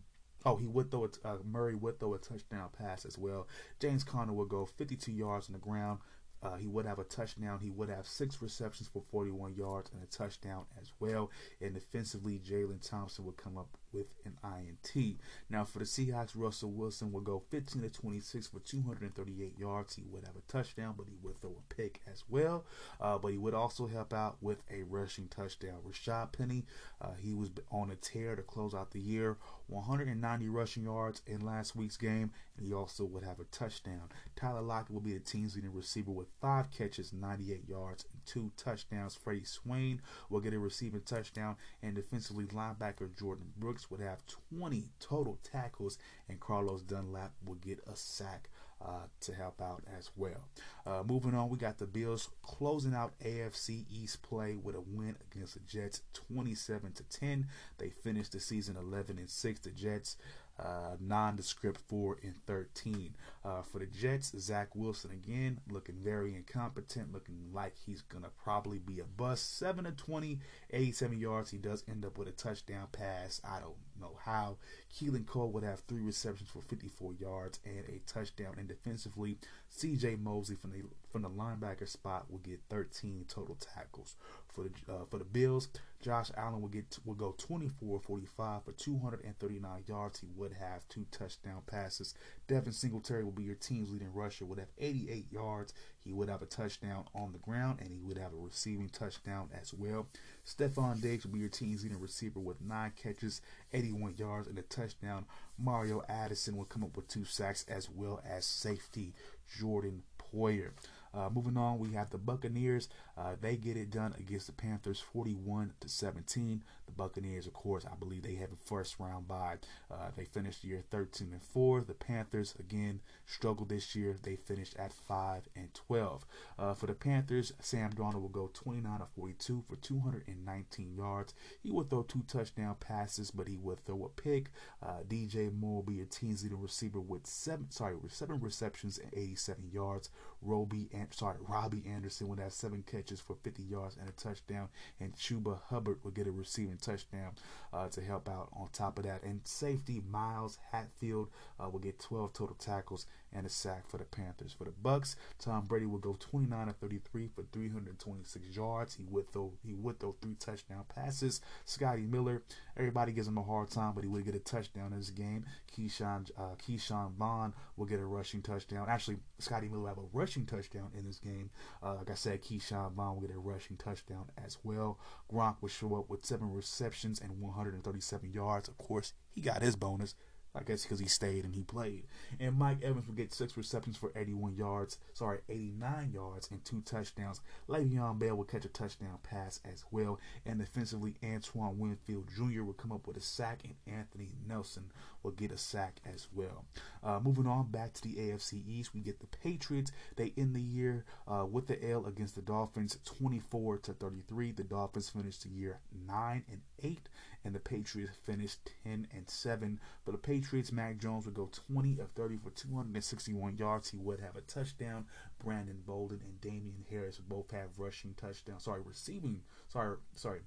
Oh, he would throw a, uh, Murray would throw a touchdown pass as well. James Conner would go 52 yards on the ground. Uh, he would have a touchdown. He would have six receptions for 41 yards and a touchdown as well. And defensively, Jalen Thompson would come up with an INT. Now for the Seahawks, Russell Wilson would go 15 to 26 for 238 yards. He would have a touchdown, but he would throw a pick as well. Uh, but he would also help out with a rushing touchdown. Rashaad Penny, uh, he was on a tear to close out the year, 190 rushing yards in last week's game, and he also would have a touchdown. Tyler Lockett will be the team's leading receiver with five catches, 98 yards, two touchdowns. Freddie Swain will get a receiving touchdown, and defensively linebacker Jordyn Brooks would have 20 total tackles, and Carlos Dunlap will get a sack. Uh, to help out as well. Uh, moving on, we got the Bills closing out AFC East play with a win against the Jets, 27 to 10. They finished the season 11 and 6. The Jets uh, nondescript 4 and 13. Uh, for the Jets, Zach Wilson again looking very incompetent, looking like he's going to probably be a bust. 7 to 20, 87 yards. He does end up with a touchdown pass. I don't know how. Keelan Cole would have three receptions for 54 yards and a touchdown. And defensively, C.J. Mosley from the from the linebacker spot will get 13 total tackles. For the uh, for the Bills, Josh Allen will get will go 24-45 for 239 yards. He would have two touchdown passes. Devin Singletary will be your team's leading rusher. Would have 88 yards. He would have a touchdown on the ground and he would have a receiving touchdown as well. Stefon Diggs will be your team's leading receiver with nine catches, 81 yards, and a touchdown. Mario Addison will come up with two sacks as well as safety Jordan Poyer. Uh, moving on, we have the Buccaneers. Uh, they get it done against the Panthers, 41 to 17. The Buccaneers, of course, I believe they have a first round bye. Uh, they finished the year 13 and 4. The Panthers again struggled this year. They finished at 5 and 12. Uh, for the Panthers, Sam Darnold will go 29 of 42 for 219 yards. He will throw two touchdown passes, but he will throw a pick. Uh, DJ Moore will be a team's leading receiver with seven, sorry, with seven receptions and 87 yards. Roby and sorry, Robby Anderson would have seven catches for 50 yards and a touchdown, and Chuba Hubbard will get a receiving touchdown uh, to help out on top of that. And safety Myles Hartsfield uh, will get 12 total tackles and a sack for the Panthers. For the Bucks, Tom Brady will go 29 of 33 for 326 yards. He would throw he would throw three touchdown passes. Scotty Miller, everybody gives him a hard time, but he would get a touchdown in this game. Ke'Shawn uh, Ke'Shawn Vaughn will get a rushing touchdown. Actually, Scotty Miller will have a rushing touchdown in this game. Uh, like I said, Ke'Shawn Vaughn will get a rushing touchdown as well. Gronk will show up with seven receptions and 137 yards. Of course, he got his bonus. I guess because he stayed and he played. And Mike Evans will get six receptions for 81 yards, sorry, 89 yards and two touchdowns. Le'Veon Bell will catch a touchdown pass as well. And defensively, Antoine Winfield Jr. will come up with a sack, and Anthony Nelson will get a sack as well. Uh, moving on back to the AFC East, we get the Patriots. They end the year uh, with the L against the Dolphins, 24 to 33. The Dolphins finished the year nine and eight, and the Patriots finished 10 and 7. For the Patriots, Mac Jones would go 20 of 30 for 261 yards. He would have a touchdown. Brandon Bolden and Damien Harris would both have rushing touchdowns. Sorry, receiving. Sorry, sorry.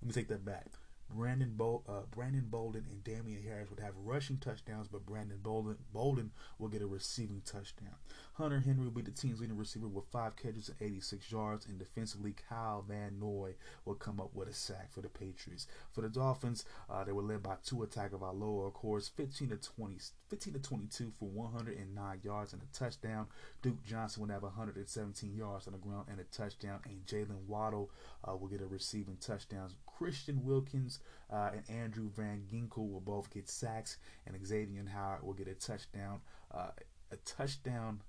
Let me take that back. Brandon Bol- uh, Brandon Bolden and Damien Harris would have rushing touchdowns, but Brandon Bolden Bolden will get a receiving touchdown. Hunter Henry will be the team's leading receiver with five catches and 86 yards, and defensively Kyle Van Noy will come up with a sack for the Patriots. For the Dolphins, uh, they were led by Tua Tagovailoa, of Aloha, of course, 15 to 20, 15 to 22 for 109 yards and a touchdown. Duke Johnson will have 117 yards on the ground and a touchdown, and Jaylen Waddle uh, will get a receiving touchdown. Christian Wilkins uh, and Andrew Van Ginkel will both get sacks, and Xavier Howard will get a touchdown. Uh, a touchdown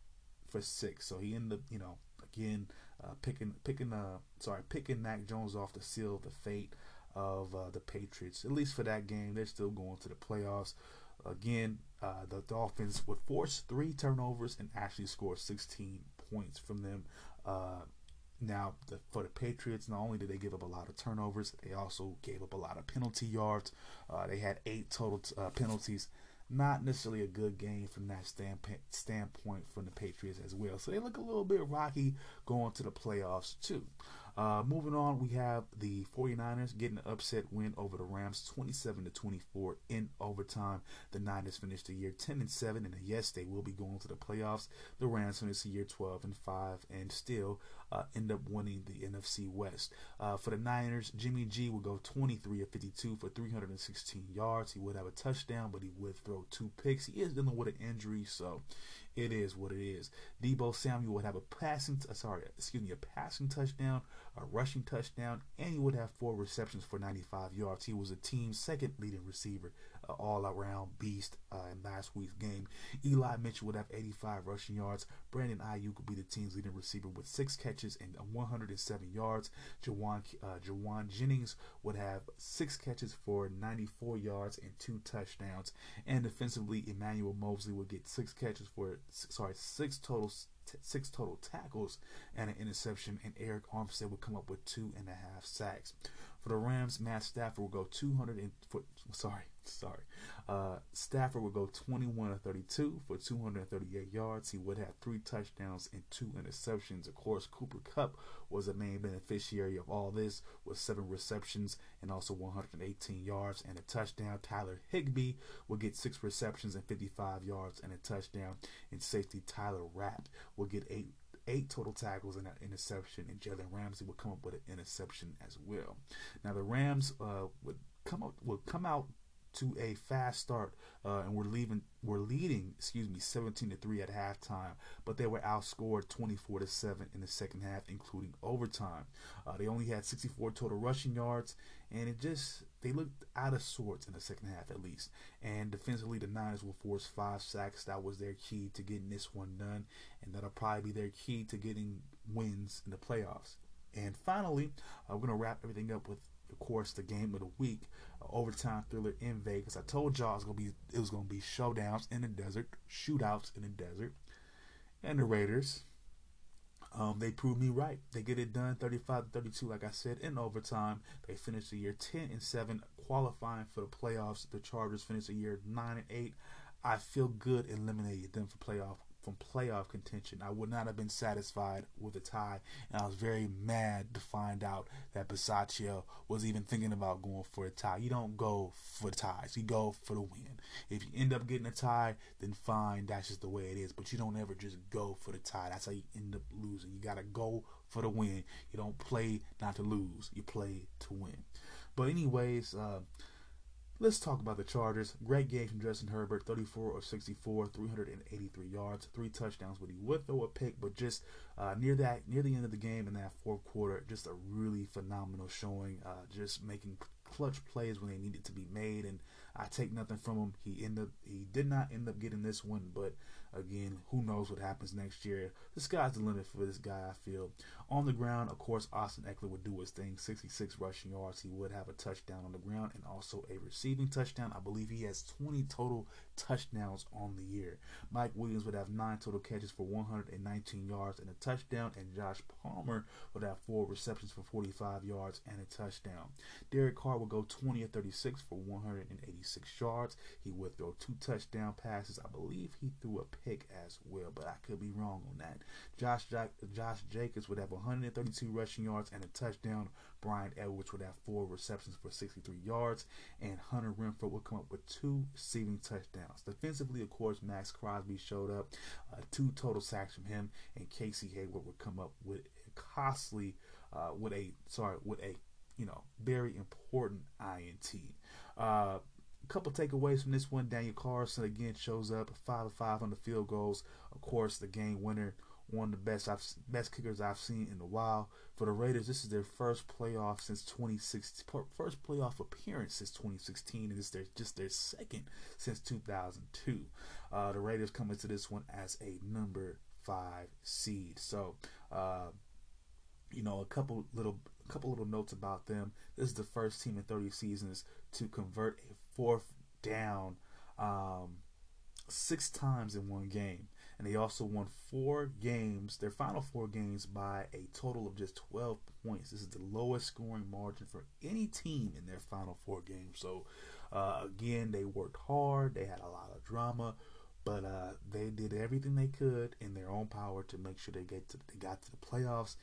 for six. So he ended up, you know, again uh, picking picking uh sorry picking Mac Jones off to seal the fate of uh, the Patriots. At least for that game, they're still going to the playoffs. Again, uh, the Dolphins would force three turnovers and actually score 16 points from them. Uh, now, the, for the Patriots, not only did they give up a lot of turnovers, they also gave up a lot of penalty yards. Uh, they had eight total t- uh, penalties. Not necessarily a good game from that standpoint, standpoint from the Patriots as well. So they look a little bit rocky going to the playoffs too. Uh, moving on, we have the 49ers getting an upset win over the Rams 27 to 24 in overtime. The Niners finished the year 10 and 7, and yes, they will be going to the playoffs. The Rams finished the year 12 and 5 and still uh, end up winning the NFC West. Uh, for the Niners, Jimmy G will go 23 of 52 for 316 yards. He would have a touchdown, but he would throw two picks. He is dealing with an injury, so it is what it is. Deebo Samuel would have a passing, t- sorry, excuse me, a passing touchdown, a rushing touchdown, and he would have four receptions for 95 yards. He was a team's second leading receiver, uh, all around beast uh, in last week's game. Eli Mitchell would have 85 rushing yards. Brandon Aiyuk would be the team's leading receiver with six catches and 107 yards. Jauan, uh, Jauan Jennings would have six catches for 94 yards and two touchdowns. And defensively, Emmanuel Moseley would get six catches for sorry six total six total tackles and an interception, and Arik Armstead would come up with two and a half sacks. For the Rams, Matt Stafford will go 200 and for, sorry, sorry. Uh, Stafford would go 21 to 32 for 238 yards. He would have three touchdowns and two interceptions. Of course, Cooper Kupp was the main beneficiary of all this with seven receptions and also 118 yards and a touchdown. Tyler Higbee will get six receptions and 55 yards and a touchdown. And safety Taylor Rapp will get eight eight total tackles and an interception, and Jalen Ramsey will come up with an interception as well. Now the Rams uh, would come up would come out to a fast start, uh, and we're leaving we're leading, excuse me, 17 to three at halftime, but they were outscored 24 to seven in the second half, including overtime. Uh, they only had 64 total rushing yards, and it just they looked out of sorts in the second half at least. And defensively, the Niners will force five sacks. That was their key to getting this one done, and that'll probably be their key to getting wins in the playoffs. And finally, uh, we're gonna wrap everything up with of course, the game of the week, overtime thriller in Vegas. I told y'all it was gonna be it was gonna be showdowns in the desert, shootouts in the desert, and the Raiders. Um, they proved me right. They get it done, 35 32, like I said, in overtime. They finished the year 10 and 7, qualifying for the playoffs. The Chargers finished the year 9 and 8. I feel good eliminated them for playoff from playoff contention. I would not have been satisfied with a tie, and I was very mad to find out that Bisaccia was even thinking about going for a tie. You don't go for ties, you go for the win. If you end up getting a tie, then fine, that's just the way it is. But you don't ever just go for the tie. That's how you end up losing. You gotta go for the win. You don't play not to lose. You play to win. But anyways, uh, Let's talk about the Chargers. Great game from Justin Herbert, 34 of 64, 383 yards, three touchdowns. But he would throw a pick, but just uh, near that, near the end of the game in that fourth quarter, just a really phenomenal showing. Uh, just making clutch plays when they needed to be made, and I take nothing from him. He ended he did not end up getting this one, but again, who knows what happens next year? The sky's the limit for this guy. I feel on the ground, of course, Austin Ekeler would do his thing. 66 rushing yards. He would have a touchdown on the ground and also a receiving touchdown. I believe he has 20 total touchdowns on the year. Mike Williams would have nine total catches for 119 yards and a touchdown, and Josh Palmer would have four receptions for 45 yards and a touchdown. Derek Carr would go 20 of 36 for 186 yards. He would throw two touchdown passes. I believe he threw a pick as well, but I could be wrong on that. Josh Josh Jacobs would have 132 rushing yards and a touchdown. Bryan Edwards would have four receptions for 63 yards, and Hunter Renfrow would come up with two receiving touchdowns. Defensively, of course, Maxx Crosby showed up, uh, two total sacks from him, and Casey Hayward would come up with a costly, uh, with a sorry, with a you know very important INT. Uh, a couple takeaways from this one. Daniel Carlson again shows up, five of five on the field goals. Of course, the game winner one of the best I've, best kickers I've seen in a while. For the Raiders, this is their first playoff since 2016, first playoff appearance since 2016, and it's their just their second since 2002. Uh, the Raiders come into this one as a number five seed. So, uh, you know, a couple little a couple little notes about them. This is the first team in 30 seasons to convert a fourth down um, six times in one game and they also won four games, their final four games, by a total of just 12 points. This is the lowest scoring margin for any team in their final four games. So, uh, again, they worked hard, they had a lot of drama, but uh, they did everything they could in their own power to make sure they get to, they got to the playoffs.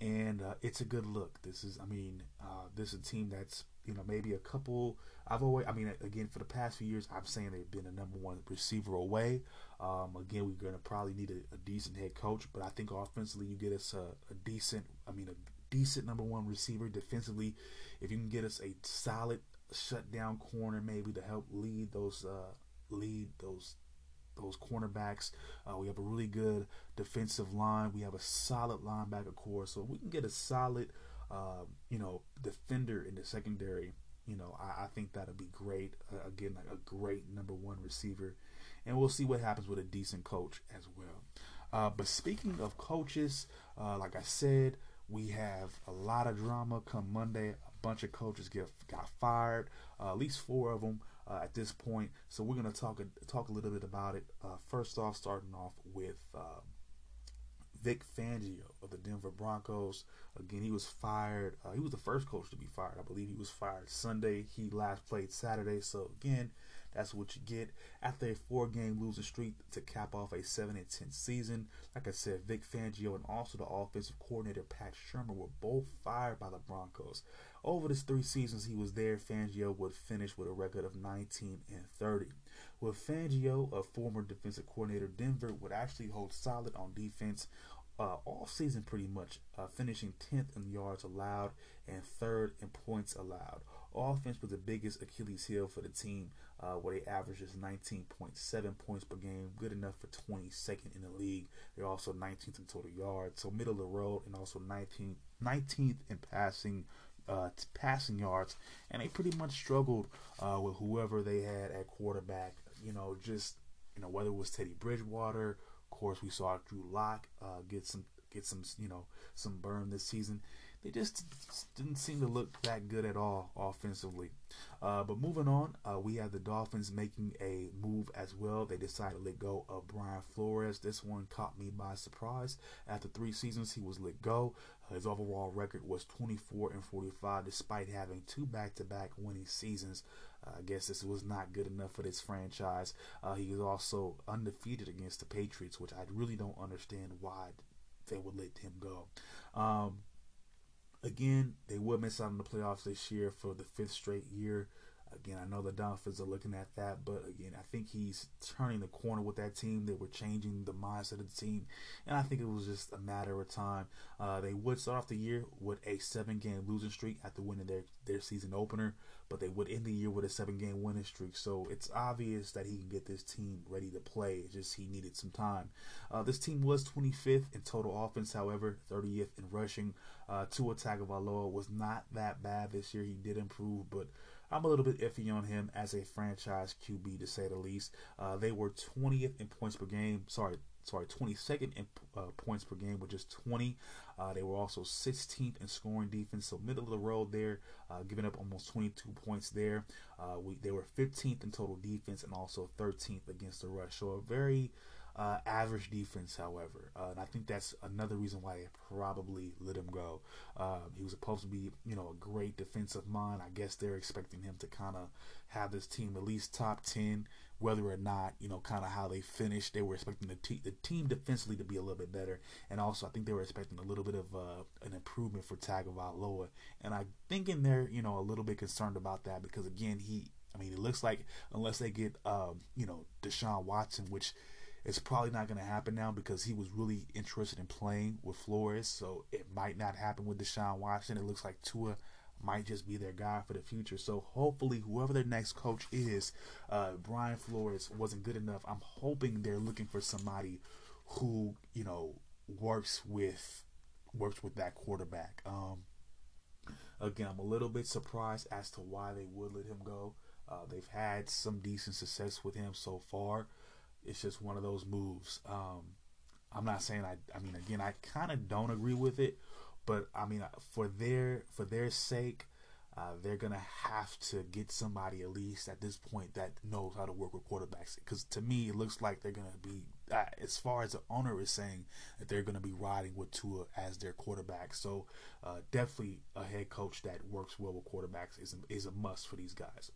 And uh, it's a good look. This is, I mean, uh, this is a team that's you know maybe a couple. I've always, I mean, again for the past few years, I'm saying they've been a number one receiver away. Um, again, we're going to probably need a, a, decent head coach, but I think offensively you get us a, a decent, I mean, a decent number one receiver. Defensively, if you can get us a solid shutdown corner, maybe to help lead those uh, lead those those cornerbacks. Uh, we have a really good defensive line. We have a solid linebacker core. So we can get a solid, uh, you know, defender in the secondary. You know, I, I think that'll be great. Uh, again, like a great number one receiver, and we'll see what happens with a decent coach as well. Uh, but speaking of coaches, uh, like I said, we have a lot of drama come Monday. A bunch of coaches get got fired. Uh, at least four of them uh, at this point. So we're gonna talk talk a little bit about it. Uh, first off, starting off with um, Vic Fangio of the Denver Broncos. Again, he was fired. Uh, he was the first coach to be fired. I believe he was fired Sunday. He last played Saturday. So again, that's what you get after a four-game losing streak to cap off a seven and ten season. Like I said, Vic Fangio and also the offensive coordinator Pat Shurmur were both fired by the Broncos. Over the three seasons he was there, Fangio would finish with a record of 19 and 30. With Fangio, a former defensive coordinator, Denver would actually hold solid on defense uh, all season pretty much, uh, finishing 10th in yards allowed and third in points allowed. Offense was the biggest Achilles heel for the team, uh, where they averages 19.7 points per game, good enough for 22nd in the league. They're also 19th in total yards, so middle of the road, and also 19th, 19th in passing uh, passing yards, and they pretty much struggled uh, with whoever they had at quarterback. You know, just you know whether it was Teddy Bridgewater. Of course, we saw Drew Lock uh, get some get some you know some burn this season they just didn't seem to look that good at all offensively. Uh, but moving on, uh, we have the Dolphins making a move as well. They decided to let go of Brian Flores. This one caught me by surprise. After three seasons, he was let go. His overall record was 24 and 45, despite having two back-to-back winning seasons. Uh, I guess this was not good enough for this franchise. Uh, he was also undefeated against the Patriots, which I really don't understand why they would let him go. Um, Again, they will miss out on the playoffs this year for the fifth straight year. Again, I know the Dolphins are looking at that, but again, I think he's turning the corner with that team. They were changing the mindset of the team, and I think it was just a matter of time. Uh, they would start off the year with a seven-game losing streak after winning their their season opener, but they would end the year with a seven-game winning streak. So it's obvious that he can get this team ready to play. It's just he needed some time. Uh, this team was 25th in total offense, however, 30th in rushing. Uh, Tua Tagovailoa was not that bad this year. He did improve, but I'm a little bit iffy on him as a franchise QB to say the least. Uh, they were 20th in points per game. Sorry, sorry, 22nd in uh, points per game with just 20. Uh, they were also 16th in scoring defense, so middle of the road there, uh, giving up almost 22 points there. Uh, we they were 15th in total defense and also 13th against the rush. So a very uh, average defense, however, uh, and I think that's another reason why they probably let him go. Uh, he was supposed to be, you know, a great defensive mind. I guess they're expecting him to kind of have this team at least top ten, whether or not, you know, kind of how they finished. They were expecting the, te- the team defensively to be a little bit better, and also I think they were expecting a little bit of uh, an improvement for Tagovailoa, and I think in there, you know, a little bit concerned about that because again, he, I mean, it looks like unless they get, um, you know, Deshaun Watson, which it's probably not going to happen now because he was really interested in playing with Flores. So it might not happen with Deshaun Watson. It looks like Tua might just be their guy for the future. So hopefully, whoever their next coach is, uh, Brian Flores wasn't good enough. I'm hoping they're looking for somebody who you know works with works with that quarterback. Um, again, I'm a little bit surprised as to why they would let him go. Uh, they've had some decent success with him so far it's just one of those moves. Um, I'm not saying I. I mean, again, I kind of don't agree with it, but I mean, for their for their sake, uh, they're gonna have to get somebody at least at this point that knows how to work with quarterbacks. Because to me, it looks like they're gonna be, uh, as far as the owner is saying, that they're gonna be riding with Tua as their quarterback. So uh, definitely a head coach that works well with quarterbacks is a, is a must for these guys.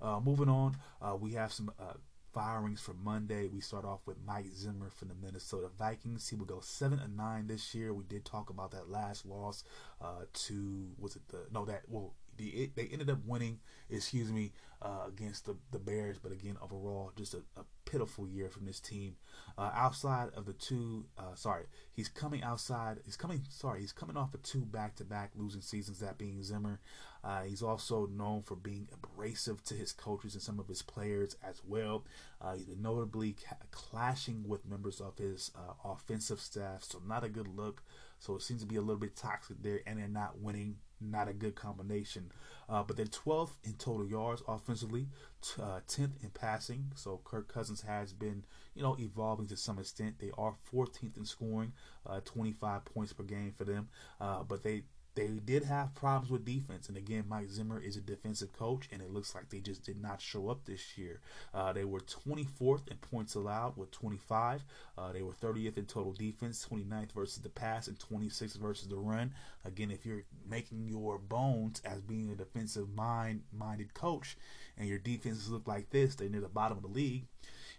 Uh, moving on, uh, we have some uh, firings for Monday. We start off with Mike Zimmer from the Minnesota Vikings. He will go seven and nine this year. We did talk about that last loss uh, to was it the no that well the, they ended up winning, excuse me, uh, against the, the Bears. But again, overall, just a, a pitiful year from this team. Uh, outside of the two, uh, sorry, he's coming outside. He's coming, sorry, he's coming off of two back-to-back losing seasons. That being Zimmer. Uh, he's also known for being abrasive to his coaches and some of his players as well. Uh, notably ca- clashing with members of his uh, offensive staff, so not a good look. So it seems to be a little bit toxic there, and they're not winning not a good combination. Uh, but they're 12th in total yards offensively, t- uh, 10th in passing. So Kirk Cousins has been, you know, evolving to some extent. They are 14th in scoring, uh, 25 points per game for them. Uh, but they they did have problems with defense. And again, Mike Zimmer is a defensive coach, and it looks like they just did not show up this year. Uh, they were 24th in points allowed with 25. Uh, they were 30th in total defense, 29th versus the pass, and 26th versus the run. Again, if you're making your bones as being a defensive mind minded coach, and your defenses look like this, they're near the bottom of the league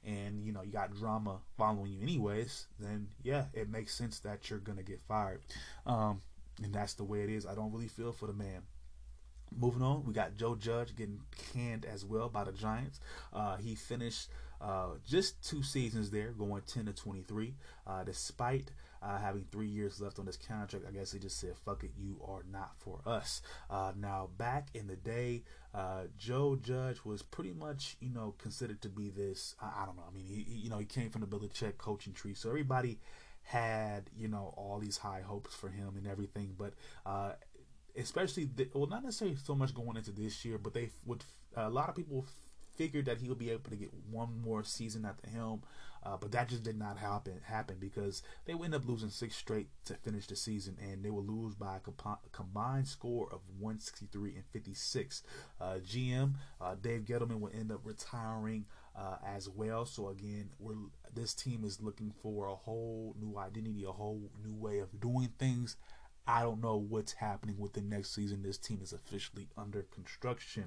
and you know you got drama following you anyways, then yeah, it makes sense that you're gonna get fired. Um, and that's the way it is. I don't really feel for the man. Moving on, we got Joe Judge getting canned as well by the Giants. Uh, he finished uh, just two seasons there, going 10 to 23. Uh, despite uh, having three years left on his contract, I guess he just said, "Fuck it, you are not for us." Uh, now, back in the day, uh, Joe Judge was pretty much, you know, considered to be this. I, I don't know. I mean, he, you know, he came from the Belichick coaching tree, so everybody had you know all these high hopes for him and everything, but uh, especially the, well, not necessarily so much going into this year, but they would a lot of people figured that he would be able to get one more season at the helm, uh, but that just did not happen happen because they would end up losing six straight to finish the season, and they will lose by a, comp- combined score of 163 and 56. Uh, GM uh, Dave Gettleman will end up retiring uh, as well. So again, we're this team is looking for a whole new identity, a whole new way of doing things. I don't know what's happening with the next season. This team is officially under construction.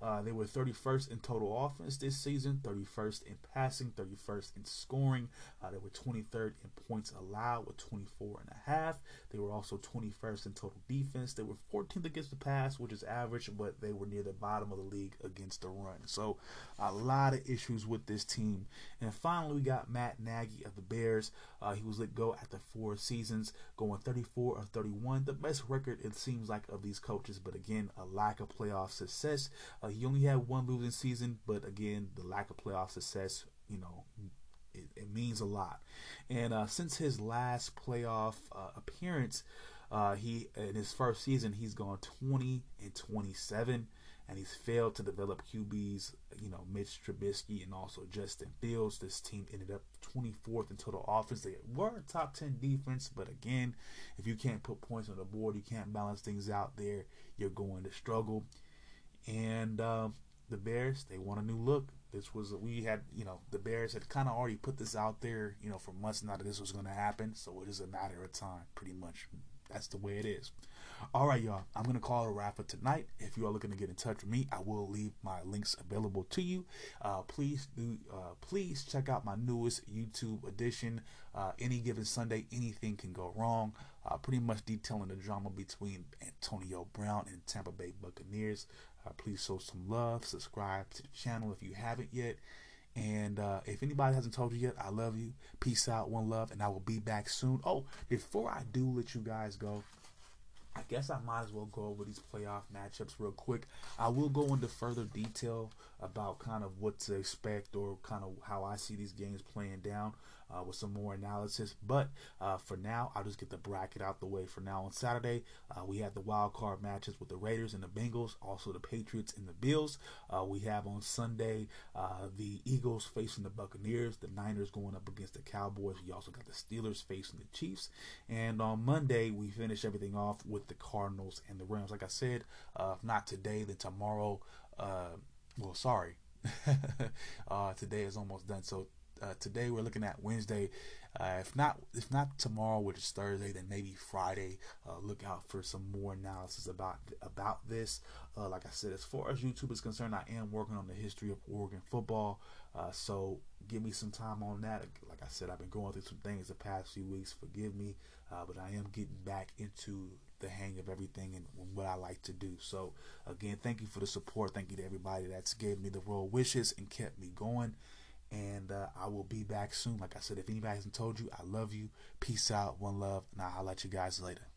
Uh, they were 31st in total offense this season, 31st in passing, 31st in scoring. Uh, they were 23rd in points allowed with 24 and a half. They were also 21st in total defense. They were 14th against the pass, which is average, but they were near the bottom of the league against the run. So a lot of issues with this team. And finally, we got Matt Nagy of the Bears. Uh, he was let go after four seasons, going 34 of 31 won the best record it seems like of these coaches, but again, a lack of playoff success. Uh, he only had one losing season, but again, the lack of playoff success, you know, it, it means a lot. And uh, since his last playoff uh, appearance, uh, he in his first season he's gone 20 and 27 and he's failed to develop QBs, you know, Mitch Trubisky and also Justin Fields. This team ended up 24th in total offense. They were top 10 defense, but again, if you can't put points on the board, you can't balance things out there, you're going to struggle. And um, the Bears, they want a new look. This was we had, you know, the Bears had kind of already put this out there, you know, for months now that this was going to happen. So it is a matter of time, pretty much. That's the way it is. All right, y'all. I'm gonna call it a wrap for tonight. If you are looking to get in touch with me, I will leave my links available to you. Uh, please do. Uh, please check out my newest YouTube edition. Uh, any given Sunday, anything can go wrong. Uh, pretty much detailing the drama between Antonio Brown and Tampa Bay Buccaneers. Uh, please show some love. Subscribe to the channel if you haven't yet. And uh, if anybody hasn't told you yet, I love you. Peace out, one love, and I will be back soon. Oh, before I do let you guys go, I guess I might as well go over these playoff matchups real quick. I will go into further detail about kind of what to expect or kind of how I see these games playing down uh, with some more analysis. But uh, for now, I'll just get the bracket out the way. For now, on Saturday, uh, we have the wild card matches with the Raiders and the Bengals, also the Patriots and the Bills. Uh, we have on Sunday uh, the Eagles facing the Buccaneers, the Niners going up against the Cowboys. We also got the Steelers facing the Chiefs, and on Monday we finish everything off with the Cardinals and the Rams. Like I said, uh, if not today, then tomorrow. well, sorry. today is almost done. So uh, today we're looking at Wednesday. Uh, if not, if not tomorrow, which is Thursday, then maybe Friday. Uh, look out for some more analysis about about this. Uh, like I said, as far as YouTube is concerned, I am working on the history of Oregon football. Uh, so give me some time on that. Like I said, I've been going through some things the past few weeks. Forgive me, uh, but I am getting back into the hang of everything and what I like to do. So again, thank you for the support. Thank you to everybody that's gave me the royal wishes and kept me going. And uh, I will be back soon. Like I said, if anybody hasn't told you, I love you. Peace out, one love, and I'll let you guys later.